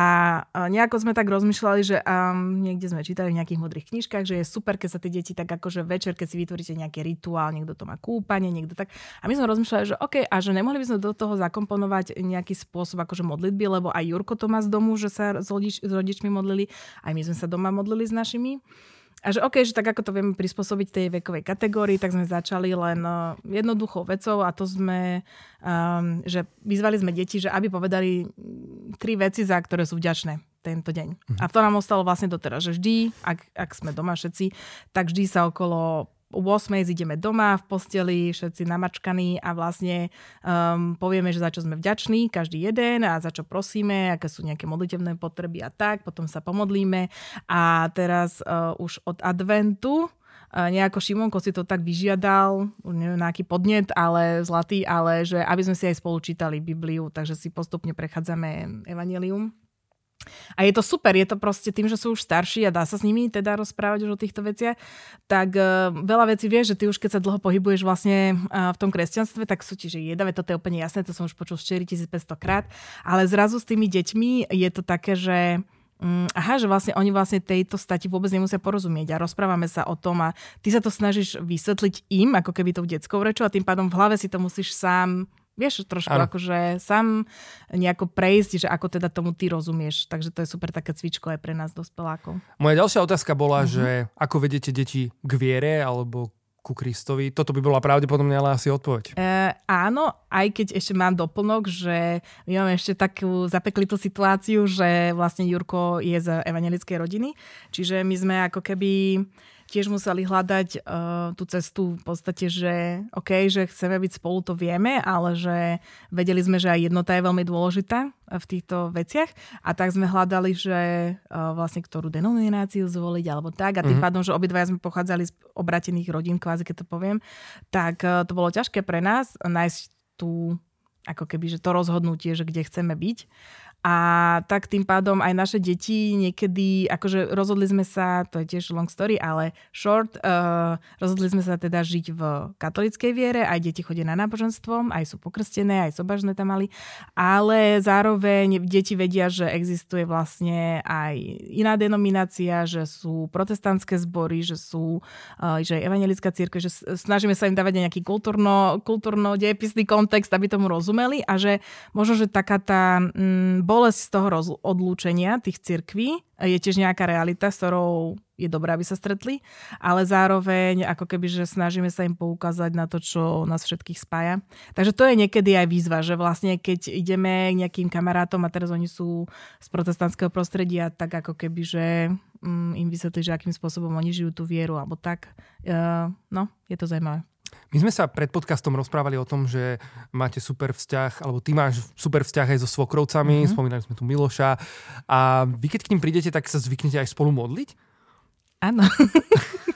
S2: nejako sme tak rozmýšľali, že um, niekde sme čítali v nejakých modrých knižkách, že je super, keď sa tie deti tak akože večer, keď si vytvoríte nejaký rituál, niekto to má kúpanie, niekto tak. A my sme rozmýšľali, že OK, a že nemohli by sme do toho zakomponovať nejaký spôsob akože modlitby, lebo aj Jurko to má z domu, že sa s, rodič, s rodičmi modlili, aj my sme sa doma modlili s našimi. A že OK, že tak ako to vieme prispôsobiť tej vekovej kategórii, tak sme začali len uh, jednoduchou vecou a to sme, um, že vyzvali sme deti, že aby povedali mm, tri veci, za ktoré sú vďačné tento deň.
S1: Mhm.
S2: A to nám ostalo vlastne doteraz, že vždy, ak, ak sme doma všetci, tak vždy sa okolo 8 ideme doma v posteli, všetci namačkaní a vlastne um, povieme, že za čo sme vďační, každý jeden a za čo prosíme, aké sú nejaké modlitevné potreby a tak, potom sa pomodlíme a teraz uh, už od adventu uh, nejako Šimonko si to tak vyžiadal, neviem na podnet, ale zlatý, ale že aby sme si aj spolu čítali Bibliu, takže si postupne prechádzame Evangelium. A je to super, je to proste tým, že sú už starší a dá sa s nimi teda rozprávať už o týchto veciach, tak uh, veľa vecí vieš, že ty už keď sa dlho pohybuješ vlastne uh, v tom kresťanstve, tak sú ti, že jedavé, toto je úplne jasné, to som už počul 4500 krát, ale zrazu s tými deťmi je to také, že Mm, aha, že vlastne oni vlastne tejto stati vôbec nemusia porozumieť a rozprávame sa o tom a ty sa to snažíš vysvetliť im, ako keby tou detskou rečou a tým pádom v hlave si to musíš sám vieš, trošku
S1: Áno.
S2: akože sám nejako prejsť, že ako teda tomu ty rozumieš. Takže to je super také cvičko aj pre nás dospelákov.
S1: Moja ďalšia otázka bola,
S2: Mhm.
S1: že ako vedete deti k viere alebo ku Kristovi. Toto by bola pravdepodobne ale asi odpoveď.
S2: E, áno, aj keď ešte mám doplnok, že my máme ešte takú zapeklitú situáciu, že vlastne Jurko je z evangelickej rodiny, čiže my sme ako keby tiež museli hľadať uh, tú cestu v podstate, že OK, že chceme byť spolu, to vieme, ale že vedeli sme, že aj jednota je veľmi dôležitá v týchto veciach a tak sme hľadali, že uh, vlastne ktorú denomináciu zvoliť alebo tak a tým
S1: Mhm.
S2: pádom, že obidvaja sme pochádzali z obratených rodín, kvázi keď to poviem, tak uh, to bolo ťažké pre nás nájsť tú ako keby, že to rozhodnutie, že kde chceme byť. A tak tým pádom aj naše deti niekedy, akože rozhodli sme sa, to je tiež long story, ale short, uh, rozhodli sme sa teda žiť v katolickej viere, aj deti chodia na náboženstvo, aj sú pokrstené, aj sobažné tam mali, ale zároveň deti vedia, že existuje vlastne aj iná denominácia, že sú protestantské zbory, že sú, uh, že evangelická církev, že snažíme sa im dávať nejaký kultúrno, kultúrno dejepisný kontext, aby tomu rozumeli a že možno, že taká tá mm, bolesť z toho roz, odlúčenia tých cirkví je tiež nejaká realita, s ktorou je dobré, aby sa stretli, ale zároveň ako keby, že snažíme sa im poukázať na to, čo nás všetkých spája. Takže to je niekedy aj výzva, že vlastne keď ideme k nejakým kamarátom a teraz oni sú z protestantského prostredia, tak ako keby, že um, im vysvetli, že akým spôsobom oni žijú tú vieru alebo tak. Uh, no, je to zaujímavé.
S1: My sme sa pred podcastom rozprávali o tom, že máte super vzťah, alebo ty máš super vzťah aj so svokrovcami, mm-hmm. spomínali sme tu Miloša. A vy keď k ním prídete, tak sa zvyknete aj spolu modliť?
S2: Áno. <laughs>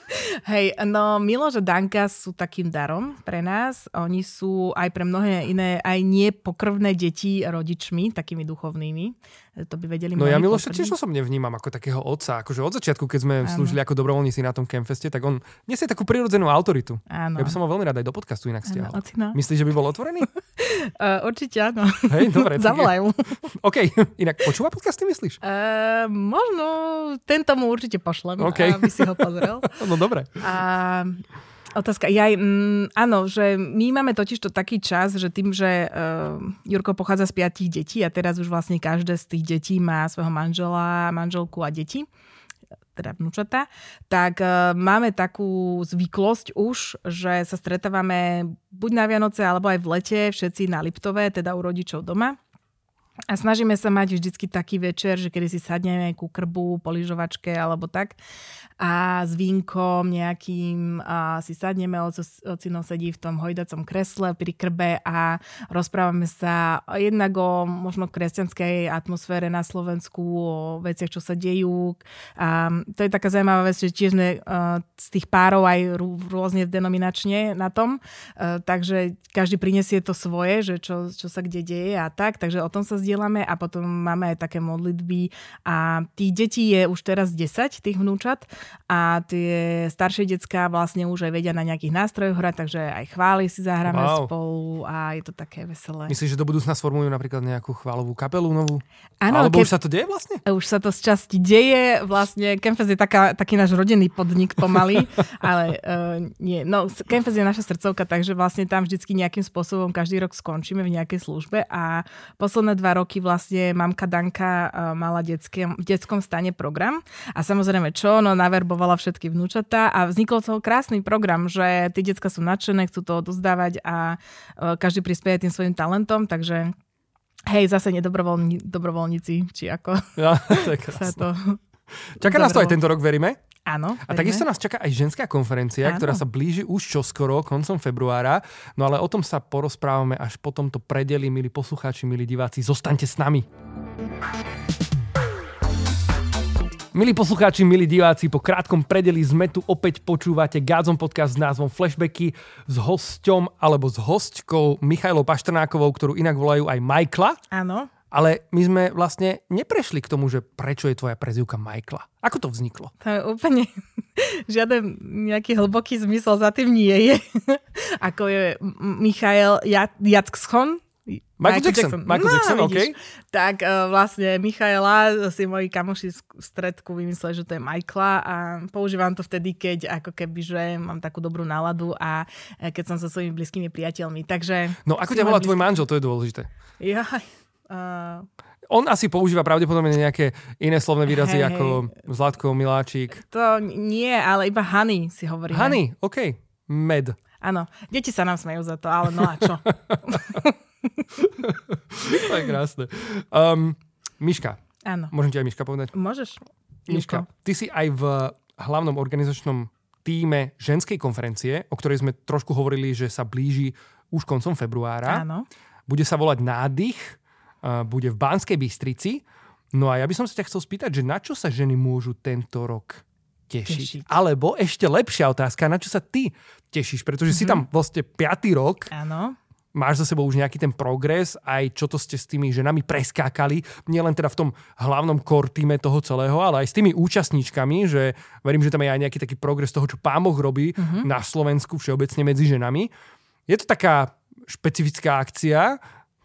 S2: Hej, no Miloš a Danka sú takým darom pre nás. Oni sú aj pre mnohé iné, aj nepokrvné deti rodičmi, takými duchovnými. To by vedeli
S1: No ja Miloša tiež osobne vnímam ako takého otca. Akože od začiatku, keď sme Áno. slúžili ako dobrovoľníci na tom Campfeste, tak on nesie takú prirodzenú autoritu.
S2: Áno.
S1: Ja by som ho veľmi rada aj do podcastu inak stiahol. Myslíš, že by bol otvorený?
S2: uh, <laughs> určite áno.
S1: Hej, dobre.
S2: Zavolajú. <laughs>
S1: OK, inak počúva podcasty, myslíš?
S2: Uh, možno tento mu určite pošlem, okay. aby si ho pozrel. <laughs>
S1: no dobre.
S2: A Otázka. Ja, mm, áno, že my máme totiž to taký čas, že tým, že uh, Jurko pochádza z piatich detí a teraz už vlastne každé z tých detí má svojho manžela, manželku a deti teda vnúčata, tak uh, máme takú zvyklosť už, že sa stretávame buď na Vianoce, alebo aj v lete, všetci na Liptové, teda u rodičov doma. A snažíme sa mať vždycky taký večer, že kedy si sadneme ku krbu, po lyžovačke alebo tak a s vínkom nejakým a si sadneme, ocino sedí v tom hojdacom kresle pri krbe a rozprávame sa jednak o možno kresťanskej atmosfére na Slovensku, o veciach, čo sa dejú. A to je taká zaujímavá vec, že tiež sme z tých párov aj rôzne denominačne na tom, takže každý prinesie to svoje, že čo, čo sa kde deje a tak, takže o tom sa zdieľame a potom máme aj také modlitby. A tých detí je už teraz 10, tých vnúčat a tie staršie decká vlastne už aj vedia na nejakých nástrojoch hrať, takže aj chvály si zahráme wow. spolu a je to také veselé.
S1: Myslíš, že do budúcna sformujú napríklad nejakú chválovú kapelu novú? Áno. Alebo už sa to deje vlastne?
S2: Už sa to z časti deje. Vlastne Kemfes je taká, taký náš rodinný podnik pomaly, <laughs> ale uh, nie. No, Kemfes je naša srdcovka, takže vlastne tam vždycky nejakým spôsobom každý rok skončíme v nejakej službe a posledné dva roky vlastne mamka Danka uh, mala detské, v detskom stane program a samozrejme čo? No naverbovala všetky vnúčatá a vznikol celý krásny program, že tí decka sú nadšené, chcú to odozdávať a uh, každý prispieje tým svojim talentom, takže Hej, zase nedobrovoľní, dobrovoľníci, či ako
S1: ja, <laughs> to je sa to Čaká nás to aj tento rok, veríme?
S2: Áno.
S1: A takisto nás čaká aj ženská konferencia, Áno. ktorá sa blíži už čoskoro, koncom februára. No ale o tom sa porozprávame až po tomto predeli, milí poslucháči, milí diváci. Zostaňte s nami. Milí poslucháči, milí diváci, po krátkom predeli sme tu opäť počúvate Gádzom podcast s názvom Flashbacky s hosťom alebo s hostkou Michailou Paštrnákovou, ktorú inak volajú aj Majkla.
S2: Áno.
S1: Ale my sme vlastne neprešli k tomu, že prečo je tvoja prezivka Majkla. Ako to vzniklo?
S2: To je úplne <laughs> žiaden nejaký hlboký zmysel za tým nie je. <laughs> Ako je Michael Jackson,
S1: Michael Jackson. Jackson. Michael no, Jackson, OK.
S2: Tak uh, vlastne Michaela si moji kamoši v stredku vymysleli, že to je Michaela a používam to vtedy, keď ako keby, že mám takú dobrú náladu a e, keď som so svojimi blízkymi priateľmi. Takže...
S1: No ako ťa volá blízky... tvoj manžel, to je dôležité.
S2: Ja, uh...
S1: On asi používa pravdepodobne nejaké iné slovné výrazy hey, ako hey. Zlatko, Miláčik.
S2: To nie, ale iba Honey si hovorí.
S1: Honey, OK. Med.
S2: Áno, deti sa nám smejú za to, ale no a čo? <laughs> <laughs>
S1: to je krásne. Um, Miška.
S2: Áno.
S1: Môžem ti aj Miška povedať?
S2: Môžeš.
S1: Miška, ty si aj v hlavnom organizačnom týme ženskej konferencie, o ktorej sme trošku hovorili, že sa blíži už koncom februára.
S2: Áno.
S1: Bude sa volať Nádych, bude v Banskej Bystrici. No a ja by som sa ťa chcel spýtať, že na čo sa ženy môžu tento rok tešiť? tešiť. Alebo ešte lepšia otázka, na čo sa ty tešíš? Pretože mm-hmm. si mhm. tam vlastne piatý rok.
S2: Áno
S1: máš za sebou už nejaký ten progres, aj čo to ste s tými ženami preskákali, nielen teda v tom hlavnom core týme toho celého, ale aj s tými účastníčkami, že verím, že tam je aj nejaký taký progres toho, čo pán Boh robí uh-huh. na Slovensku všeobecne medzi ženami. Je to taká špecifická akcia.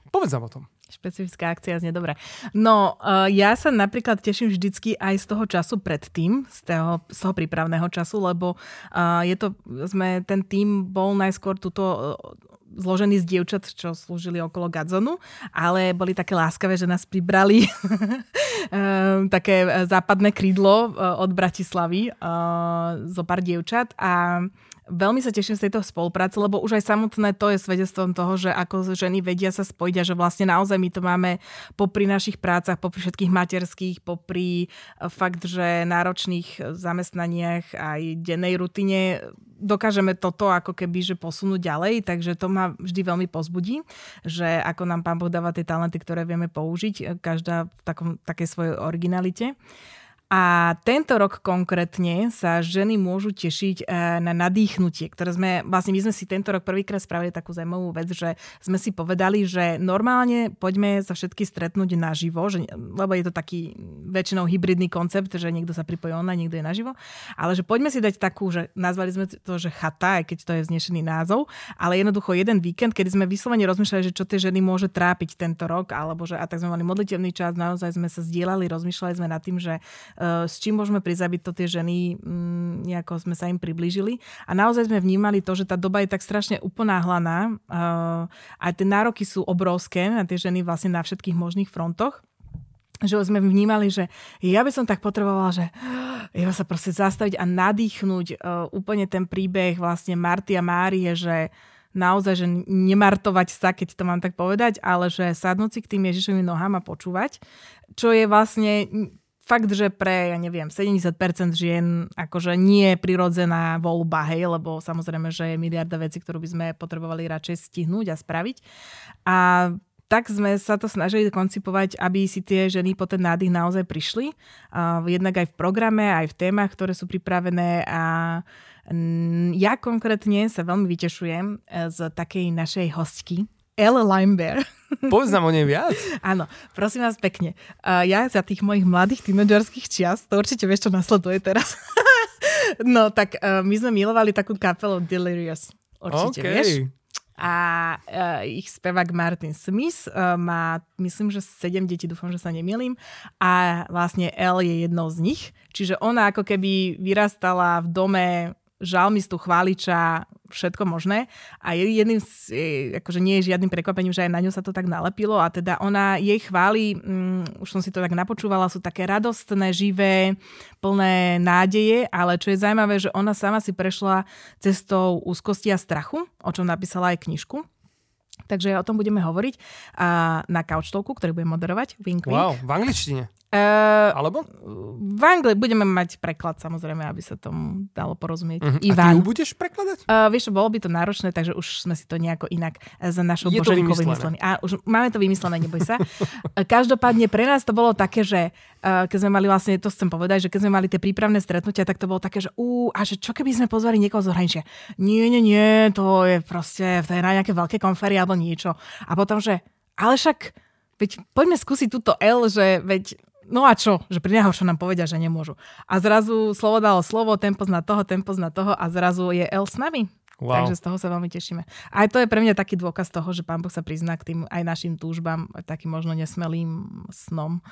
S1: Povedz nám o tom.
S2: Špecifická akcia znie dobre. No, uh, ja sa napríklad teším vždycky aj z toho času predtým, z toho, z toho prípravného času, lebo uh, je to, sme, ten tým bol najskôr túto uh, zložený z dievčat, čo slúžili okolo Gadzonu, ale boli také láskavé, že nás pribrali <laughs> také západné krídlo od Bratislavy zo pár dievčat a Veľmi sa teším z tejto spolupráce, lebo už aj samotné to je svedectvom toho, že ako ženy vedia sa spojiť a že vlastne naozaj my to máme popri našich prácach, popri všetkých materských, popri eh, fakt, že náročných zamestnaniach aj dennej rutine dokážeme toto ako keby že posunúť ďalej, takže to ma vždy veľmi pozbudí, že ako nám Pán Boh dáva tie talenty, ktoré vieme použiť, eh, každá v takom, takej svojej originalite. A tento rok konkrétne sa ženy môžu tešiť eh, na nadýchnutie, ktoré sme, vlastne my sme si tento rok prvýkrát spravili takú zaujímavú vec, že sme si povedali, že normálne poďme sa všetky stretnúť naživo, že, lebo je to taký väčšinou hybridný koncept, že niekto sa pripojí online, niekto je naživo, ale že poďme si dať takú, že nazvali sme to, že chata, aj keď to je vznešený názov, ale jednoducho jeden víkend, kedy sme vyslovene rozmýšľali, že čo tie ženy môže trápiť tento rok, alebo že a tak sme mali modlitevný čas, naozaj sme sa zdieľali, rozmýšľali sme nad tým, že Eh, s čím môžeme aby to tie ženy mm, nejako sme sa im priblížili. A naozaj sme vnímali to, že tá doba je tak strašne uponáhlaná a tie nároky sú obrovské na tie ženy vlastne na všetkých možných frontoch že sme vnímali, že ja by som tak potrebovala, že ja sa proste zastaviť a nadýchnuť uh, úplne ten príbeh vlastne Marty a Márie, že naozaj, že nemartovať sa, keď to mám tak povedať, ale že sadnúť si k tým Ježišovým nohám a počúvať, čo je vlastne fakt, že pre, ja neviem, 70% žien akože nie je prirodzená voľba, hej, lebo samozrejme, že je miliarda vecí, ktorú by sme potrebovali radšej stihnúť a spraviť. A tak sme sa to snažili koncipovať, aby si tie ženy po ten nádych naozaj prišli. Jednak aj v programe, aj v témach, ktoré sú pripravené a ja konkrétne sa veľmi vytešujem e, z takej našej hostky, Elle Limebear. <laughs>
S1: Povedz nám o nej viac.
S2: Áno, prosím vás pekne. Ja za tých mojich mladých tínedžerských čias, to určite vieš, čo nasleduje teraz. <laughs> no tak uh, my sme milovali takú kapelu Delirious. Určite okay. vieš. A uh, ich spevák Martin Smith uh, má, myslím, že 7 detí, dúfam, že sa nemýlim. A vlastne Elle je jednou z nich. Čiže ona ako keby vyrastala v dome žalmistu, chváliča, všetko možné. A jedným, akože nie je žiadnym prekvapením, že aj na ňu sa to tak nalepilo a teda ona, jej chváli, um, už som si to tak napočúvala, sú také radostné, živé, plné nádeje, ale čo je zaujímavé, že ona sama si prešla cestou úzkosti a strachu, o čom napísala aj knižku. Takže o tom budeme hovoriť a na Couch Talku, ktorý budem moderovať. Wink, wink.
S1: Wow, v angličtine.
S2: Uh,
S1: Alebo?
S2: V Anglii budeme mať preklad samozrejme, aby sa tomu dalo porozumieť. Uh-huh.
S1: Ivan. A ty ju budeš prekladať?
S2: Uh, vieš, bolo by to náročné, takže už sme si to nejako inak za našou Je Boženikou vymysleli. A už máme to vymyslené, neboj sa. <laughs> Každopádne pre nás to bolo také, že uh, keď sme mali vlastne, to chcem povedať, že keď sme mali tie prípravné stretnutia, tak to bolo také, že ú, a že čo keby sme pozvali niekoho z zahraničia? Nie, nie, nie, to je proste, to je na nejaké veľké konferie alebo niečo. A potom, že ale však veď poďme skúsiť túto L, že veď no a čo, že pri najhoršom nám povedia, že nemôžu. A zrazu slovo dalo slovo, tempo zna toho, tempo zna toho a zrazu je L s nami. Wow. Takže z toho sa veľmi tešíme. Aj to je pre mňa taký dôkaz toho, že Pán Boh sa prizná k tým aj našim túžbám, takým možno nesmelým snom.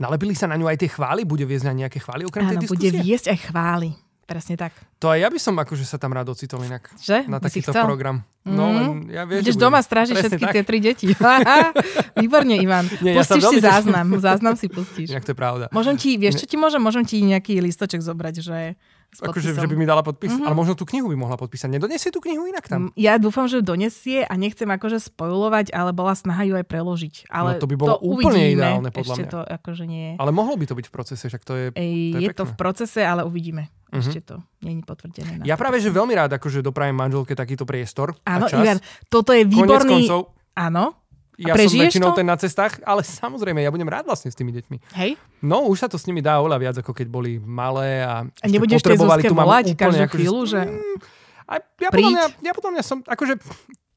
S1: Nalepili sa na ňu aj tie chvály? Bude viesť na nejaké chvály okrem
S2: Áno,
S1: tej diskusie?
S2: bude viesť aj chvály. Presne tak.
S1: To aj ja by som akože sa tam rád ocitol inak.
S2: Že?
S1: Na takýto program. No, mm. len ja viem,
S2: Budeš doma strážiť všetky tak. tie tri deti. <laughs> Výborne, Ivan. Nie, pustíš ja si záznam. Záznam si pustíš.
S1: Inak to je pravda.
S2: Môžem ti, vieš čo ti môžem? Môžem ti nejaký listoček zobrať, že
S1: Akože, že by mi dala podpis, mm-hmm. ale možno tú knihu by mohla podpísať. Nedonesie tú knihu inak tam?
S2: Ja dúfam, že donesie a nechcem akože spojulovať, ale bola snaha ju aj preložiť. Ale
S1: no to by bolo to úplne uvidíme. ideálne podľa
S2: Ešte
S1: mňa.
S2: to akože nie je.
S1: Ale mohlo by to byť v procese, však to je,
S2: to je,
S1: je
S2: to v procese, ale uvidíme. Mm-hmm. Ešte to je potvrdené.
S1: Ja práve, že veľmi rád akože doprajem manželke takýto priestor
S2: Áno,
S1: a čas.
S2: Ivan, toto je výborný...
S1: koncov,
S2: Áno,
S1: ja som väčšinou to? ten na cestách, ale samozrejme, ja budem rád vlastne s tými deťmi.
S2: Hej?
S1: No, už sa to s nimi dá oveľa viac, ako keď boli malé a,
S2: a nebudeš tej Zuzke volať každú chvíľu, že...
S1: Mm, a ja, podľa mňa, ja podľa mňa som, akože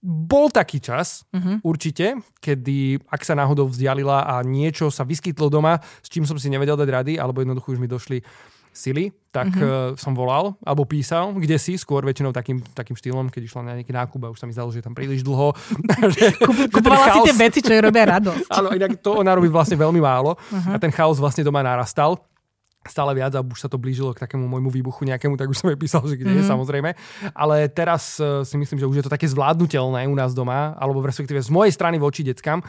S1: bol taký čas, uh-huh. určite, kedy, ak sa náhodou vzdialila a niečo sa vyskytlo doma, s čím som si nevedel dať rady, alebo jednoducho už mi došli sily, tak uh-huh. uh, som volal alebo písal, kde si, skôr väčšinou takým, takým štýlom, keď išla na nejaký nákup a už sa mi zdalo, že je tam príliš dlho. <laughs> <laughs>
S2: Kupovala si tie veci, čo jej robia radosť. <laughs>
S1: Áno, inak to ona robí vlastne veľmi málo uh-huh. a ten chaos vlastne doma narastal stále viac a už sa to blížilo k takému môjmu výbuchu nejakému, tak už som jej písal, že kde mm. je mhm. samozrejme. Ale teraz uh, si myslím, že už je to také zvládnutelné u nás doma, alebo v respektíve z mojej strany voči deckám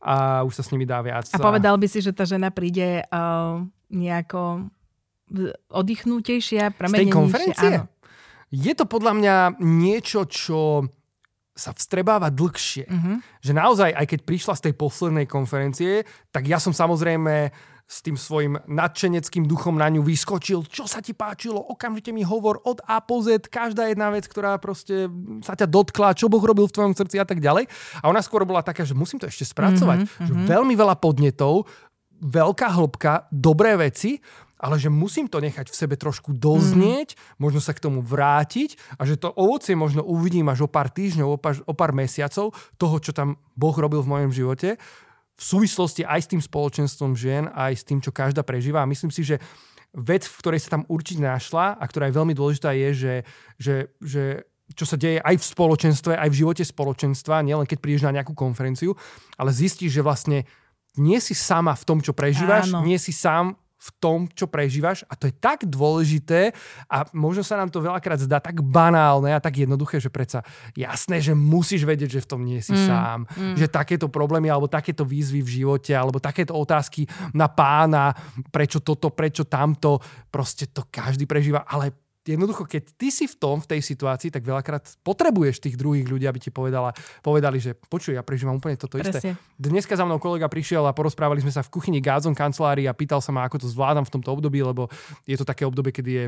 S1: a už sa s nimi dá viac.
S2: A povedal by si, že tá žena príde uh, nejako oddychnutejšia,
S1: premenenejšia? Z tej konferencie? Áno. Je to podľa mňa niečo, čo sa vstrebáva dlhšie. Mm-hmm. Že naozaj, aj keď prišla z tej poslednej konferencie, tak ja som samozrejme s tým svojim nadšeneckým duchom na ňu vyskočil. Čo sa ti páčilo? Okamžite mi hovor od A po Z, každá jedna vec, ktorá proste sa ťa dotkla, čo Boh robil v tvojom srdci a tak ďalej. A ona skôr bola taká, že musím to ešte spracovať. Mm-hmm, že veľmi veľa podnetov, veľká hĺbka, dobré veci, ale že musím to nechať v sebe trošku doznieť, mm. možno sa k tomu vrátiť a že to ovocie možno uvidím až o pár týždňov, o pár, o pár mesiacov toho, čo tam Boh robil v mojom živote v súvislosti aj s tým spoločenstvom žien, aj s tým, čo každá prežíva. A myslím si, že vec, v ktorej sa tam určite našla a ktorá je veľmi dôležitá, je, že, že, že čo sa deje aj v spoločenstve, aj v živote spoločenstva, nielen keď prídeš na nejakú konferenciu, ale zistíš, že vlastne nie si sama v tom, čo prežívaš, Áno. nie si sám v tom, čo prežívaš a to je tak dôležité a možno sa nám to veľakrát zdá tak banálne a tak jednoduché, že predsa jasné, že musíš vedieť, že v tom nie si mm, sám, mm. že takéto problémy alebo takéto výzvy v živote alebo takéto otázky na pána, prečo toto, prečo tamto, proste to každý prežíva, ale jednoducho, keď ty si v tom, v tej situácii, tak veľakrát potrebuješ tých druhých ľudí, aby ti povedala, povedali, že počuj, ja prežívam úplne toto Presne. isté. Dneska za mnou kolega prišiel a porozprávali sme sa v kuchyni Gázon kancelárii a pýtal sa ma, ako to zvládam v tomto období, lebo je to také obdobie, kedy je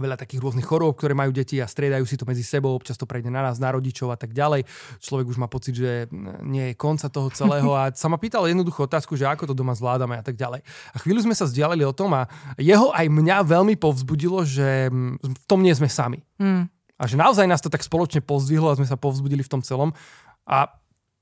S1: veľa takých rôznych chorôb, ktoré majú deti a striedajú si to medzi sebou, občas to prejde na nás, na rodičov a tak ďalej. Človek už má pocit, že nie je konca toho celého a sa ma pýtal jednoduchú otázku, že ako to doma zvládame a tak ďalej. A chvíľu sme sa vzdialili o tom a jeho aj mňa veľmi povzbudilo, že v tom nie sme sami. Mm. A že naozaj nás to tak spoločne pozdvihlo a sme sa povzbudili v tom celom. A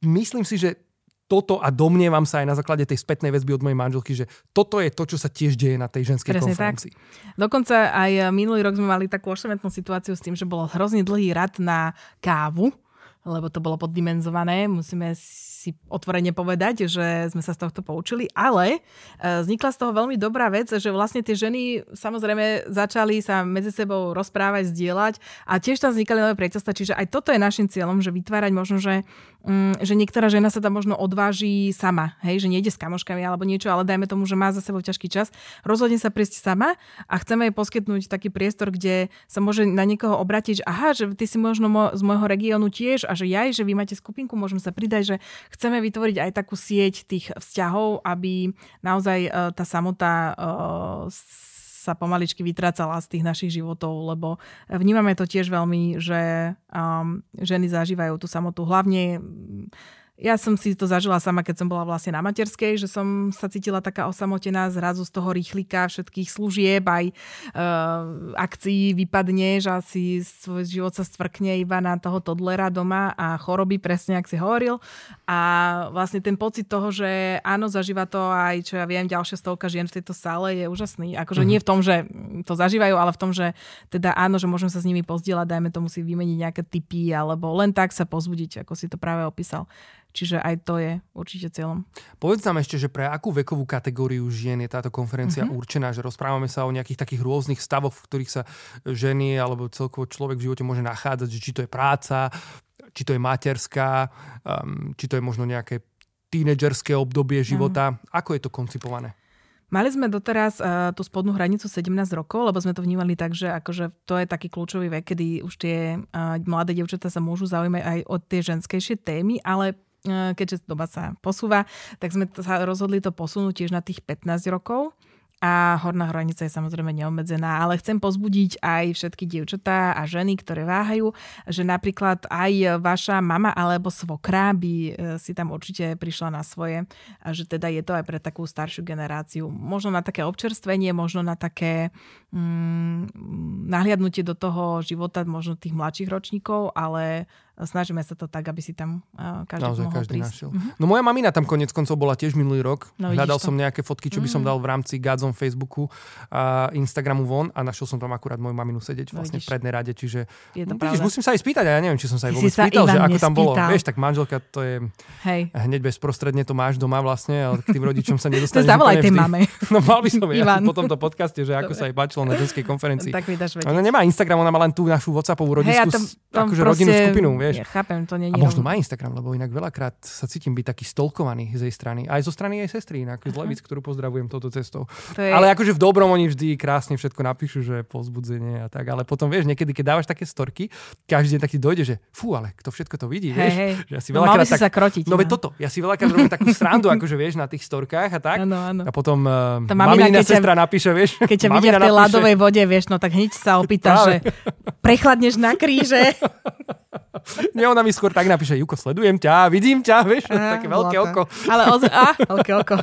S1: myslím si, že toto a domnievam sa aj na základe tej spätnej väzby od mojej manželky, že toto je to, čo sa tiež deje na tej ženskej Presne konferencii.
S2: Tak. Dokonca aj minulý rok sme mali takú ošemetnú situáciu s tým, že bolo hrozne dlhý rad na kávu, lebo to bolo poddimenzované. Musíme si otvorene povedať, že sme sa z tohto poučili, ale e, vznikla z toho veľmi dobrá vec, že vlastne tie ženy samozrejme začali sa medzi sebou rozprávať, zdieľať a tiež tam vznikali nové priateľstva, čiže aj toto je našim cieľom, že vytvárať možno, že, mm, že niektorá žena sa tam možno odváži sama, hej, že nejde s kamoškami alebo niečo, ale dajme tomu, že má za sebou ťažký čas, rozhodne sa prísť sama a chceme jej poskytnúť taký priestor, kde sa môže na niekoho obratiť, že aha, že ty si možno mo- z môjho regiónu tiež a že ja, že vy máte skupinku, môžeme sa pridať, že chceme vytvoriť aj takú sieť tých vzťahov, aby naozaj e, tá samota e, sa pomaličky vytrácala z tých našich životov, lebo vnímame to tiež veľmi, že ženy zažívajú tú samotu hlavne ja som si to zažila sama, keď som bola vlastne na materskej, že som sa cítila taká osamotená zrazu z toho rýchlika všetkých služieb, aj uh, akcií vypadne, že asi svoj život sa stvrkne iba na toho todlera doma a choroby, presne ak si hovoril. A vlastne ten pocit toho, že áno, zažíva to aj, čo ja viem, ďalšia stovka žien v tejto sále je úžasný. Akože mm-hmm. nie v tom, že to zažívajú, ale v tom, že teda áno, že môžeme sa s nimi pozdieľať, dajme tomu si vymeniť nejaké typy, alebo len tak sa pozbudiť, ako si to práve opísal. Čiže aj to je určite cieľom.
S1: Povedz nám ešte, že pre akú vekovú kategóriu žien je táto konferencia mm-hmm. určená, že rozprávame sa o nejakých takých rôznych stavoch, v ktorých sa ženy alebo celkovo človek v živote môže nachádzať, že či to je práca, či to je materská, um, či to je možno nejaké tínedžerské obdobie života. Mm. Ako je to koncipované?
S2: Mali sme doteraz uh, tú spodnú hranicu 17 rokov, lebo sme to vnímali tak, že akože to je taký kľúčový vek, kedy už tie uh, mladé devčatá sa môžu zaujímať aj o tie ženskejšie témy, ale keďže doba sa posúva, tak sme sa rozhodli to posunúť tiež na tých 15 rokov a horná hranica je samozrejme neobmedzená, ale chcem pozbudiť aj všetky dievčatá a ženy, ktoré váhajú, že napríklad aj vaša mama alebo svokra by e, si tam určite prišla na svoje, a že teda je to aj pre takú staršiu generáciu. Možno na také občerstvenie, možno na také mm, nahliadnutie do toho života možno tých mladších ročníkov, ale snažíme sa to tak, aby si tam uh, každý Naozaj mohol každý prísť. Našiel.
S1: Uh-huh. No moja mamina tam konec koncov bola tiež minulý rok. No, Hľadal to. som nejaké fotky, čo by som mhm. dal v rámci Godzone Facebooku a Instagramu von a našiel som tam akurát moju maminu sedieť no, vlastne v prednej rade, čiže je to no, vidíš, musím sa aj spýtať a ja neviem, či som sa aj vôbec spýtal, že ako tam bolo. Vieš, tak manželka to je Hej. hneď bezprostredne to máš doma vlastne, ale k tým rodičom sa nedostane.
S2: to zavolaj tej mame. <laughs>
S1: No mal by som ja <laughs> po tomto podcaste, že ako sa aj páčilo na ženskej konferencii.
S2: Tak mi dáš
S1: Ona nemá Instagram, ona má len tú našu WhatsAppovú rodičku, akože rodinnú skupinu, vieš.
S2: Chápem, to nie
S1: a možno má Instagram, lebo inak veľakrát sa cítim byť taký stolkovaný z jej strany. Aj zo strany jej sestry, inak z Levic, ktorú pozdravujem touto cestou. To je... Ale akože v dobrom oni vždy krásne všetko napíšu, že pozbudzenie a tak. Ale potom vieš, niekedy, keď dávaš také storky, každý deň taký dojde, že fú, ale kto všetko to vidí, vieš.
S2: Hey,
S1: Že ja
S2: si no, veľakrát tak... sa krotiť.
S1: No, no. toto, ja si veľakrát robím takú srandu, akože vieš, na tých storkách a tak.
S2: Ano, ano.
S1: A potom uh, mamina, sestra napíše, vieš.
S2: Keď ťa vidia v tej ľadovej vode, vieš, no tak hneď sa opýta, že prechladneš na kríže. <laughs>
S1: Nie, ona mi skôr tak napíše, Juko, sledujem ťa, vidím ťa, vieš, Aha, také veľké oko.
S2: Ale oz... a, veľké oko.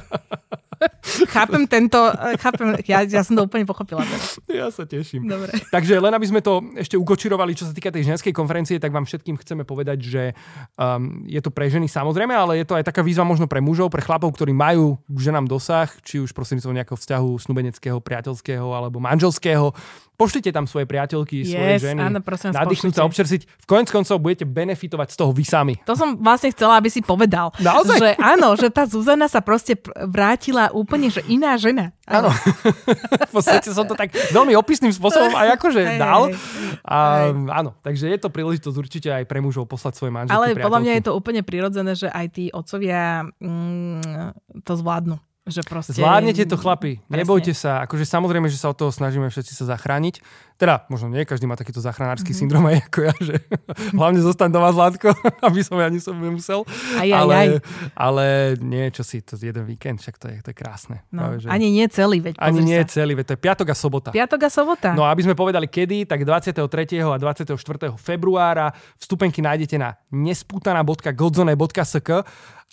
S2: chápem tento, chápem, ja, ja som to úplne pochopila. Teraz.
S1: Ja sa teším.
S2: Dobre.
S1: Takže len aby sme to ešte ukočirovali, čo sa týka tej ženskej konferencie, tak vám všetkým chceme povedať, že um, je to pre ženy samozrejme, ale je to aj taká výzva možno pre mužov, pre chlapov, ktorí majú k ženám dosah, či už prostredníctvom nejakého vzťahu snubeneckého, priateľského alebo manželského. Pošlite tam svoje priateľky, yes, svoje ženy.
S2: Áno, prosím
S1: nadýchnúť sa, občersiť. V konec koncov budete benefitovať z toho vy sami.
S2: To som vlastne chcela, aby si povedal.
S1: Naozaj?
S2: Že áno, že tá Zuzana sa proste vrátila úplne, že iná žena.
S1: Áno. <laughs> v podstate som to tak veľmi opisným spôsobom aj akože hey, dal. A, áno, takže je to príležitosť určite aj pre mužov poslať svoje manželky,
S2: Ale podľa mňa je to úplne prirodzené, že aj tí otcovia mm, to zvládnu. Že proste...
S1: Zvládnete to, chlapi. Presne. Nebojte sa. Akože samozrejme, že sa od toho snažíme všetci sa zachrániť. Teda, možno nie, každý má takýto záchranársky mm-hmm. syndrom <laughs> aj ako ja, že <laughs> hlavne zostaň doma Zlatko, <laughs> aby som ja som nemusel.
S2: Aj, aj,
S1: ale,
S2: aj.
S1: ale nie, čo si, to je jeden víkend, však to je, to je krásne.
S2: No, Práve, že... Ani nie celý, veď
S1: Ani nie
S2: sa.
S1: celý, veď to je piatok a sobota.
S2: Piatok a sobota.
S1: No aby sme povedali kedy, tak 23. a 24. februára vstupenky nájdete na nesputaná.godzone.sk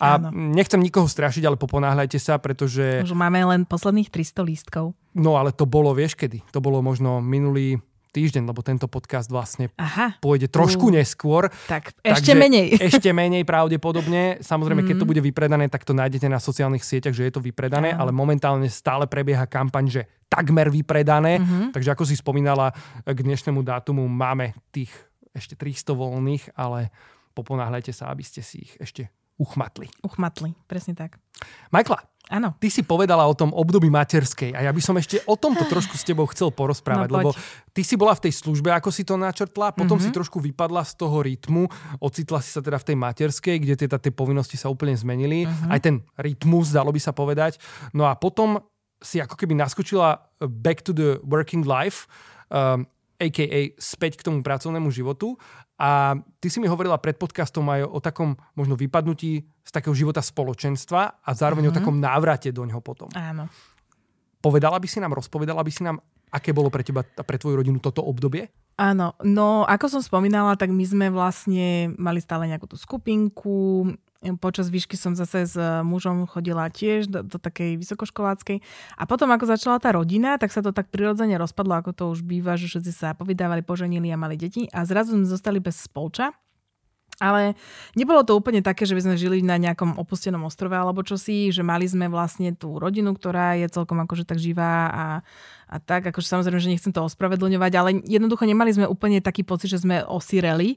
S1: a Áno. nechcem nikoho strašiť, ale poponáhľajte sa, pretože...
S2: Už máme len posledných 300 lístkov.
S1: No ale to bolo, vieš kedy? To bolo možno minulý týždeň, lebo tento podcast vlastne Aha. pôjde trošku uh, neskôr.
S2: Tak ešte menej. <laughs> <laughs>
S1: ešte menej pravdepodobne. Samozrejme, mm. keď to mm. bude vypredané, tak to nájdete na sociálnych sieťach, že je to vypredané, ale momentálne stále prebieha kampaň, že takmer vypredané. Mm-hmm. Takže ako si spomínala, k dnešnému dátumu máme tých ešte 300 voľných, ale poponáhľajte sa, aby ste si ich ešte uchmatli.
S2: Uchmatli, presne tak.
S1: Michaela,
S2: Áno.
S1: Ty si povedala o tom období materskej a ja by som ešte o tomto trošku s tebou chcel porozprávať, no, lebo ty si bola v tej službe, ako si to načrtla, potom mm-hmm. si trošku vypadla z toho rytmu, ocitla si sa teda v tej materskej, kde teda tie povinnosti sa úplne zmenili, mm-hmm. aj ten rytmus, dalo by sa povedať. No a potom si ako keby naskočila back to the working life, um, a.k.a. späť k tomu pracovnému životu a ty si mi hovorila pred podcastom aj o takom možno vypadnutí z takého života spoločenstva a zároveň mm-hmm. o mhm. takom návrate do ňoho potom.
S2: Áno.
S1: Povedala by si nám, rozpovedala by si nám, aké bolo pre teba a pre tvoju rodinu toto obdobie?
S2: Áno, no ako som spomínala, tak my sme vlastne mali stále nejakú tú skupinku, Počas výšky som zase s mužom chodila tiež do, do takej vysokoškoláckej. A potom, ako začala tá rodina, tak sa to tak prirodzene rozpadlo, ako to už býva, že všetci sa povydávali, poženili a mali deti. A zrazu sme zostali bez spolča. Ale nebolo to úplne také, že by sme žili na nejakom opustenom ostrove alebo čosi, že mali sme vlastne tú rodinu, ktorá je celkom akože tak živá a, a tak, akože samozrejme, že nechcem to ospravedlňovať, ale jednoducho nemali sme úplne taký pocit, že sme osireli,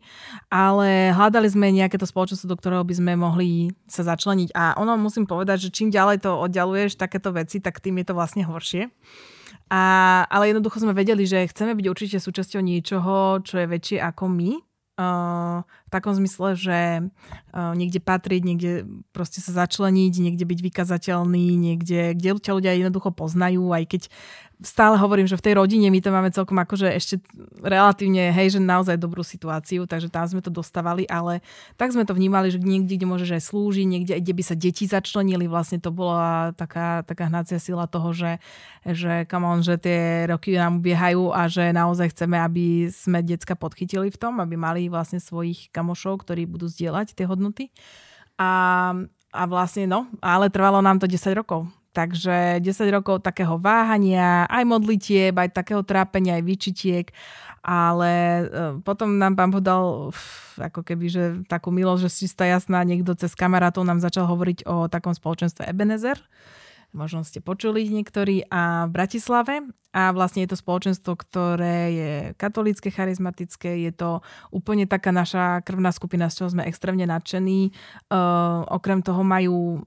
S2: ale hľadali sme nejaké to spoločenstvo, do ktorého by sme mohli sa začleniť. A ono musím povedať, že čím ďalej to oddialuješ takéto veci, tak tým je to vlastne horšie. A, ale jednoducho sme vedeli, že chceme byť určite súčasťou niečoho, čo je väčšie ako my v takom zmysle, že niekde patriť, niekde proste sa začleniť, niekde byť vykazateľný, niekde, kde ťa ľudia jednoducho poznajú, aj keď stále hovorím, že v tej rodine my to máme celkom akože ešte relatívne, hej, že naozaj dobrú situáciu, takže tam sme to dostávali, ale tak sme to vnímali, že niekde, kde môžeš aj slúžiť, niekde, kde by sa deti začlenili, vlastne to bola taká, taká hnacia sila toho, že, že come on, že tie roky nám biehajú a že naozaj chceme, aby sme decka podchytili v tom, aby mali vlastne svojich kamošov, ktorí budú zdieľať tie hodnoty. A, a vlastne no, ale trvalo nám to 10 rokov Takže 10 rokov takého váhania, aj modlitieb, aj takého trápenia, aj vyčitiek, ale e, potom nám pán podal ako keby, že takú milosť, že si jasná, niekto cez kamarátov nám začal hovoriť o takom spoločenstve Ebenezer, možno ste počuli niektorí, a v Bratislave. A vlastne je to spoločenstvo, ktoré je katolícke, charizmatické, je to úplne taká naša krvná skupina, z čoho sme extrémne nadšení. Uh, okrem toho majú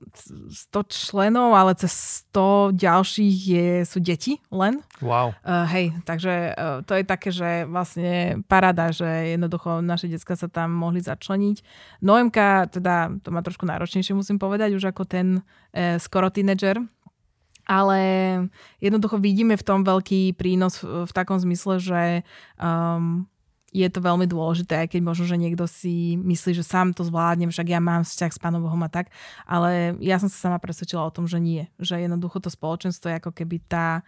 S2: 100 členov, ale cez 100 ďalších je, sú deti len.
S1: Wow.
S2: Uh, hej, takže uh, to je také, že vlastne parada, že jednoducho naše decka sa tam mohli začleniť. Noemka, teda to má trošku náročnejšie, musím povedať, už ako ten uh, skoro tínedžer, ale jednoducho vidíme v tom veľký prínos v, takom zmysle, že um, je to veľmi dôležité, aj keď možno, že niekto si myslí, že sám to zvládnem, však ja mám vzťah s Pánom Bohom a tak, ale ja som sa sama presvedčila o tom, že nie. Že jednoducho to spoločenstvo je ako keby tá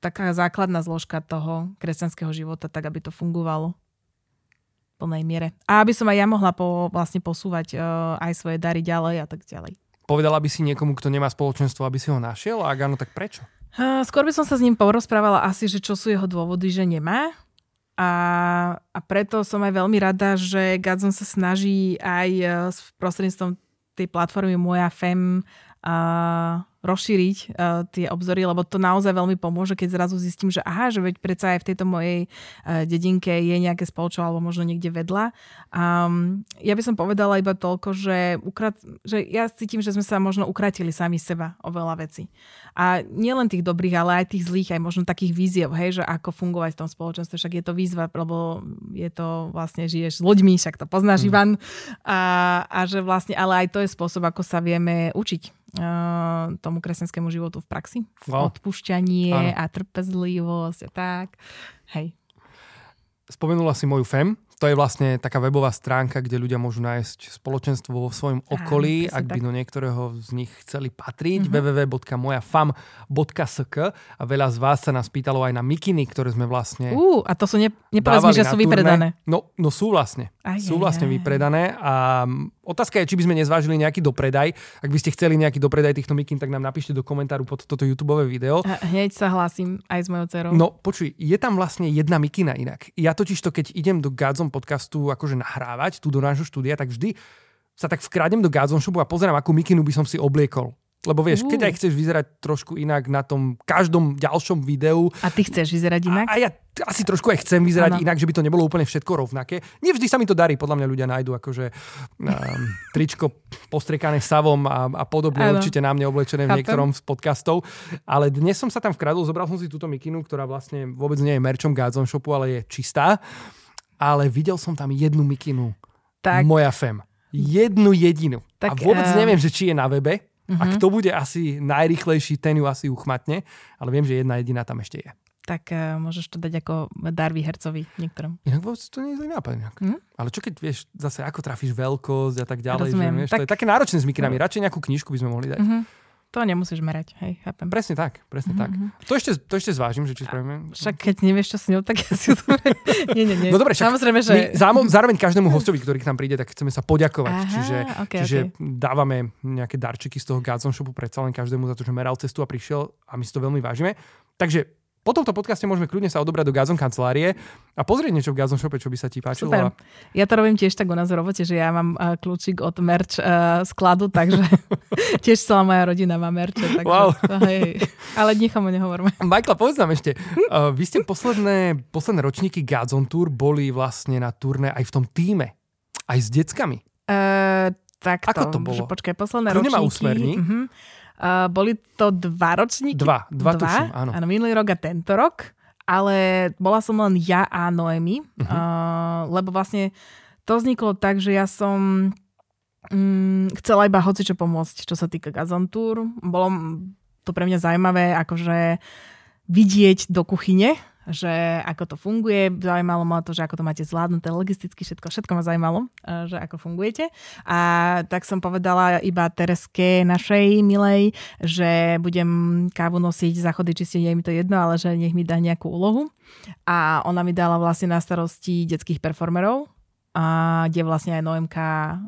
S2: taká základná zložka toho kresťanského života, tak aby to fungovalo v plnej miere. A aby som aj ja mohla po, vlastne posúvať uh, aj svoje dary ďalej a tak ďalej.
S1: Povedala by si niekomu, kto nemá spoločenstvo, aby si ho našiel? A ak áno, tak prečo?
S2: Skôr by som sa s ním porozprávala asi, že čo sú jeho dôvody, že nemá. A, a preto som aj veľmi rada, že Gadzon sa snaží aj e, s prostredníctvom tej platformy Moja Fem rozšíriť uh, tie obzory, lebo to naozaj veľmi pomôže, keď zrazu zistím, že aha, že veď predsa aj v tejto mojej uh, dedinke je nejaké spoločo alebo možno niekde vedľa. Um, ja by som povedala iba toľko, že, ukrat, že ja cítim, že sme sa možno ukratili sami seba o veľa veci. A nielen tých dobrých, ale aj tých zlých, aj možno takých víziev, hej, že ako fungovať v tom spoločenstve, však je to výzva, lebo je to vlastne, žiješ s ľuďmi, však to poznáš, mm. Ivan. A, a že vlastne, ale aj to je spôsob, ako sa vieme učiť tomu kresťanskému životu v praxi. Wow. Odpúšťanie a trpezlivosť a tak. Hej.
S1: Spomenula si moju FEM, to je vlastne taká webová stránka, kde ľudia môžu nájsť spoločenstvo vo svojom okolí, Aj, ak by do niektorého z nich chceli patriť. Mm-hmm. www.mojafam.sk a veľa z vás sa nás pýtalo aj na mikiny, ktoré sme vlastne
S2: uh, a to sú, ne, nepovedz mi, že sú vypredané.
S1: No, no sú vlastne. Aj, sú vlastne aj, vypredané a otázka je, či by sme nezvážili nejaký dopredaj. Ak by ste chceli nejaký dopredaj týchto mikín, tak nám napíšte do komentáru pod toto YouTube video.
S2: A hneď sa hlásim aj s mojou dcerou.
S1: No, počuj, je tam vlastne jedna mikina inak. Ja totiž to, keď idem do Godzone tom podcastu akože nahrávať tu do nášho štúdia, tak vždy sa tak vkradnem do Gazon Shopu a pozerám, akú mikinu by som si obliekol. Lebo vieš, uh. keď aj chceš vyzerať trošku inak na tom každom ďalšom videu.
S2: A ty chceš vyzerať inak?
S1: A, a ja asi trošku aj chcem vyzerať ano. inak, že by to nebolo úplne všetko rovnaké. Nevždy sa mi to darí, podľa mňa ľudia nájdu akože um, tričko postriekané savom a, a podobne ano. určite na mne oblečené v niektorom z podcastov. Ale dnes som sa tam vkradol, zobral som si túto mikinu, ktorá vlastne vôbec nie je merčom Gazon Shopu, ale je čistá ale videl som tam jednu mikinu. Tak. Moja fem. Jednu jedinu. Tak, a vôbec uh... neviem, že či je na webe. Uh-huh. A mhm. kto bude asi najrychlejší, ten ju asi uchmatne. Ale viem, že jedna jediná tam ešte je.
S2: Tak uh, môžeš to dať ako dar výhercovi niektorom.
S1: Inak vôbec to nie je zlý nápad. Uh-huh. Ale čo keď vieš zase, ako trafíš veľkosť a tak ďalej. Že, vieš, tak... To je také náročné s mikinami. No. Radšej nejakú knižku by sme mohli dať. Uh-huh.
S2: To nemusíš merať, hej, chápem.
S1: Presne tak, presne mm-hmm. tak. To ešte, to ešte zvážim, že či spravíme.
S2: Však keď nevieš, čo s ňou, tak ja si to... <laughs> nie, nie, nie.
S1: No dobre, však Samozrejme, že... my zároveň každému hostovi, ktorý k nám príde, tak chceme sa poďakovať. Aha, čiže okay, čiže okay. dávame nejaké darčeky z toho Godzone Shopu predsa len každému za to, že meral cestu a prišiel a my si to veľmi vážime. Takže po tomto podcaste môžeme kľudne sa odobrať do Gazon kancelárie a pozrieť niečo v Gazon shope, čo by sa ti páčilo.
S2: Super. Ja to robím tiež tak u nás v robote, že ja mám uh, kľúčik od merch uh, skladu, takže <laughs> tiež celá moja rodina má merch. Takže, wow. hej, ale nikomu nehovorme. <laughs>
S1: Michael, povedz nám ešte, uh, vy ste posledné, posledné ročníky Gazon Tour boli vlastne na turné aj v tom týme, aj s deckami.
S2: Uh, tak
S1: Ako to bolo?
S2: Počkaj, posledné Kľudne ročníky. ma
S1: usmerní. Uh-huh.
S2: Uh, boli to dva ročníky?
S1: Dva, dva, dva tuším, áno.
S2: áno. minulý rok a tento rok, ale bola som len ja a Noemi, uh-huh. uh, lebo vlastne to vzniklo tak, že ja som um, chcela iba hocičo pomôcť, čo sa týka Gazantúr. Bolo to pre mňa zaujímavé, akože vidieť do kuchyne, že ako to funguje. Zaujímalo ma to, že ako to máte zvládnuté logisticky, všetko, všetko ma zaujímalo, že ako fungujete. A tak som povedala iba Tereske našej milej, že budem kávu nosiť, záchody čistiť, je mi to jedno, ale že nech mi dá nejakú úlohu. A ona mi dala vlastne na starosti detských performerov, a kde vlastne aj Noemka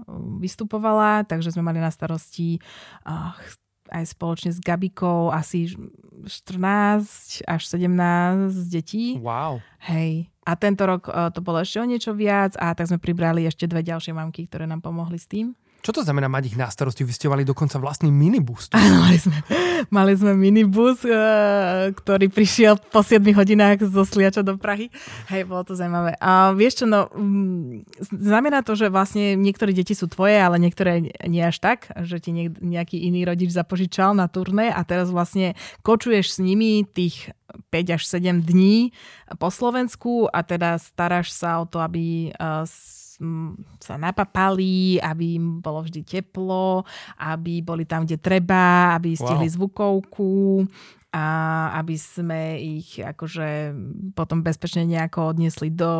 S2: vystupovala, takže sme mali na starosti aj spoločne s Gabikou asi 14 až 17 detí.
S1: Wow.
S2: Hej. A tento rok uh, to bolo ešte o niečo viac a tak sme pribrali ešte dve ďalšie mamky, ktoré nám pomohli s tým.
S1: Čo to znamená mať ich na starosti? Vy ste mali dokonca vlastný minibus.
S2: Mali sme, mali sme minibus, uh, ktorý prišiel po 7 hodinách zo Sliača do Prahy. Hej, bolo to zaujímavé. A vieš čo, no, um, znamená to, že vlastne niektoré deti sú tvoje, ale niektoré nie až tak, že ti nejaký iný rodič zapožičal na turné a teraz vlastne kočuješ s nimi tých 5 až 7 dní po Slovensku a teda staráš sa o to, aby uh, sa napapali, aby im bolo vždy teplo, aby boli tam, kde treba, aby stihli wow. zvukovku, a aby sme ich akože potom bezpečne nejako odniesli do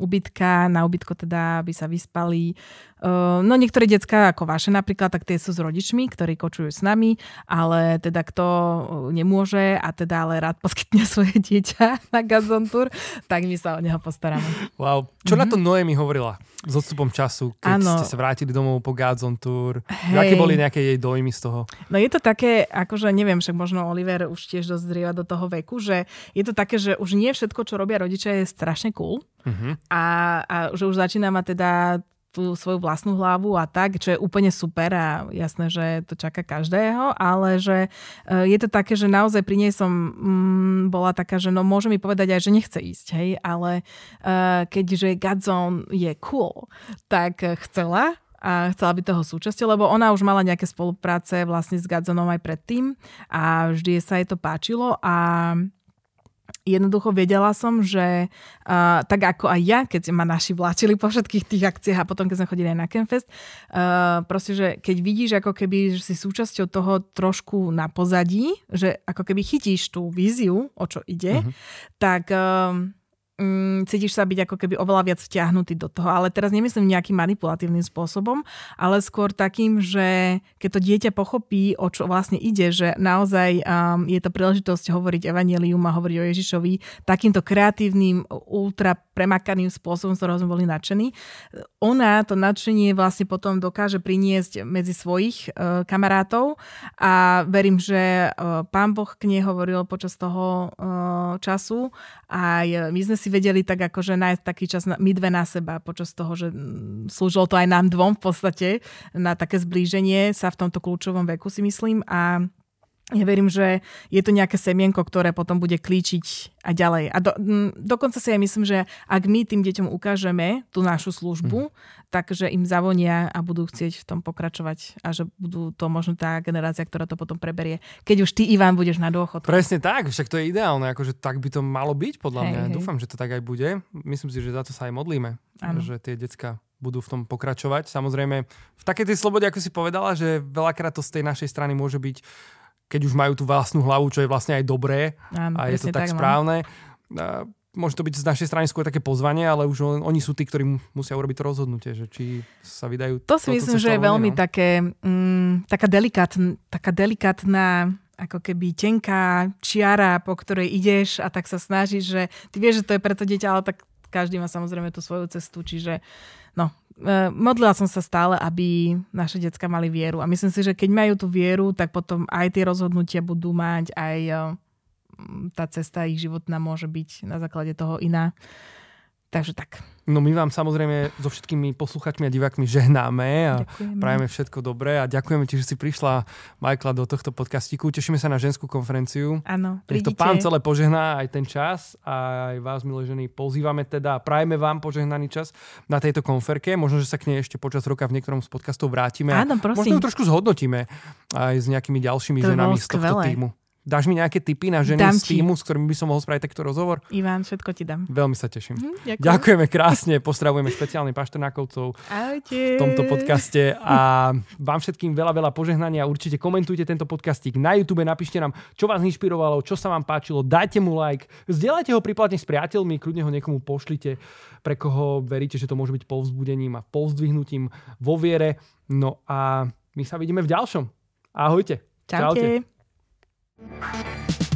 S2: ubytka, na ubytko teda, aby sa vyspali. Uh, no niektoré decka, ako vaše napríklad, tak tie sú s rodičmi, ktorí kočujú s nami, ale teda kto nemôže a teda ale rád poskytne <laughs> svoje dieťa na gazontur, tak my sa o neho postaráme.
S1: Wow. Čo mm-hmm. na to mhm. Noemi hovorila s odstupom času, keď ano. ste sa vrátili domov po Gazon Tour? Aké boli nejaké jej dojmy z toho?
S2: No je to také, akože neviem, však možno Oliver už tiež dozrieva do toho veku, že je to také, že už nie všetko, čo robia rodičia, je strašne cool. Uh-huh. A, a že už začína mať teda tú svoju vlastnú hlavu a tak, čo je úplne super a jasné, že to čaká každého, ale že e, je to také, že naozaj pri nej som mm, bola taká, že no môže mi povedať aj, že nechce ísť, hej, ale uh, keďže Godzone je cool, tak chcela a chcela byť toho súčasťou, lebo ona už mala nejaké spolupráce vlastne s Gadzonom aj predtým a vždy sa jej to páčilo a jednoducho vedela som, že uh, tak ako aj ja, keď ma naši vláčili po všetkých tých akciách a potom, keď sme chodili aj na Campfest, uh, proste, že keď vidíš ako keby že si súčasťou toho trošku na pozadí, že ako keby chytíš tú víziu, o čo ide, uh-huh. tak... Uh, mm, cítiš sa byť ako keby oveľa viac vťahnutý do toho. Ale teraz nemyslím nejakým manipulatívnym spôsobom, ale skôr takým, že keď to dieťa pochopí, o čo vlastne ide, že naozaj um, je to príležitosť hovoriť evanelium a hovoriť o Ježišovi takýmto kreatívnym, ultra premakaným spôsobom, z ktorého sme boli nadšení. Ona to nadšenie vlastne potom dokáže priniesť medzi svojich uh, kamarátov a verím, že uh, pán Boh k nej hovoril počas toho uh, času a my sme si vedeli tak akože nájsť taký čas na, my dve na seba počas toho, že mm, slúžilo to aj nám dvom v podstate na také zblíženie sa v tomto kľúčovom veku si myslím. A ja verím, že je to nejaké semienko, ktoré potom bude klíčiť a ďalej. A do, dokonca si aj myslím, že ak my tým deťom ukážeme tú našu službu, mm. takže im zavonia a budú chcieť v tom pokračovať a že budú to možno tá generácia, ktorá to potom preberie. Keď už ty, Ivan, budeš na dôchod.
S1: Presne tak, však to je ideálne, akože tak by to malo byť podľa hej, mňa. Hej. Dúfam, že to tak aj bude. Myslím si, že za to sa aj modlíme, ano. že tie decka budú v tom pokračovať. Samozrejme, v takej tej slobode, ako si povedala, že veľakrát to z tej našej strany môže byť keď už majú tú vlastnú hlavu, čo je vlastne aj dobré Áno, a je to tak, tak no. správne. A môže to byť z našej strany skôr také pozvanie, ale už on, oni sú tí, ktorí musia urobiť to rozhodnutie, že či sa vydajú...
S2: To si myslím, že je veľmi no? také, mm, taká, delikátn, taká delikátna ako keby tenká čiara, po ktorej ideš a tak sa snažíš, že ty vieš, že to je pre to dieťa, ale tak každý má samozrejme tú svoju cestu, čiže no, modlila som sa stále, aby naše decka mali vieru. A myslím si, že keď majú tú vieru, tak potom aj tie rozhodnutia budú mať, aj e, tá cesta ich životná môže byť na základe toho iná. Takže tak.
S1: No my vám samozrejme so všetkými posluchačmi a divákmi žehnáme a ďakujeme. prajeme všetko dobré a ďakujeme ti, že si prišla, Majkla, do tohto podcastiku. Tešíme sa na ženskú konferenciu.
S2: Áno,
S1: Nech to pán celé požehná aj ten čas a aj vás, milé ženy, pozývame teda, prajeme vám požehnaný čas na tejto konferke. Možno, že sa k nej ešte počas roka v niektorom z podcastov vrátime.
S2: Áno, prosím.
S1: Možno ju trošku zhodnotíme aj s nejakými ďalšími to ženami z tohto týmu. Dáš mi nejaké tipy na ženy dám z týmu, s ktorými by som mohol spraviť takýto rozhovor?
S2: Ivan, všetko ti dám.
S1: Veľmi sa teším. Hm, ďakujem. Ďakujeme krásne, pozdravujeme špeciálne pašternákovcov
S2: Ahojte.
S1: v tomto podcaste a vám všetkým veľa, veľa požehnania. Určite komentujte tento podcastík na YouTube, napíšte nám, čo vás inšpirovalo, čo sa vám páčilo, dajte mu like, zdieľajte ho prípadne s priateľmi, kľudne ho niekomu pošlite, pre koho veríte, že to môže byť povzbudením a povzdvihnutím vo viere. No a my sa vidíme v ďalšom. Ahojte.
S2: Čaute. Čaute. Bye.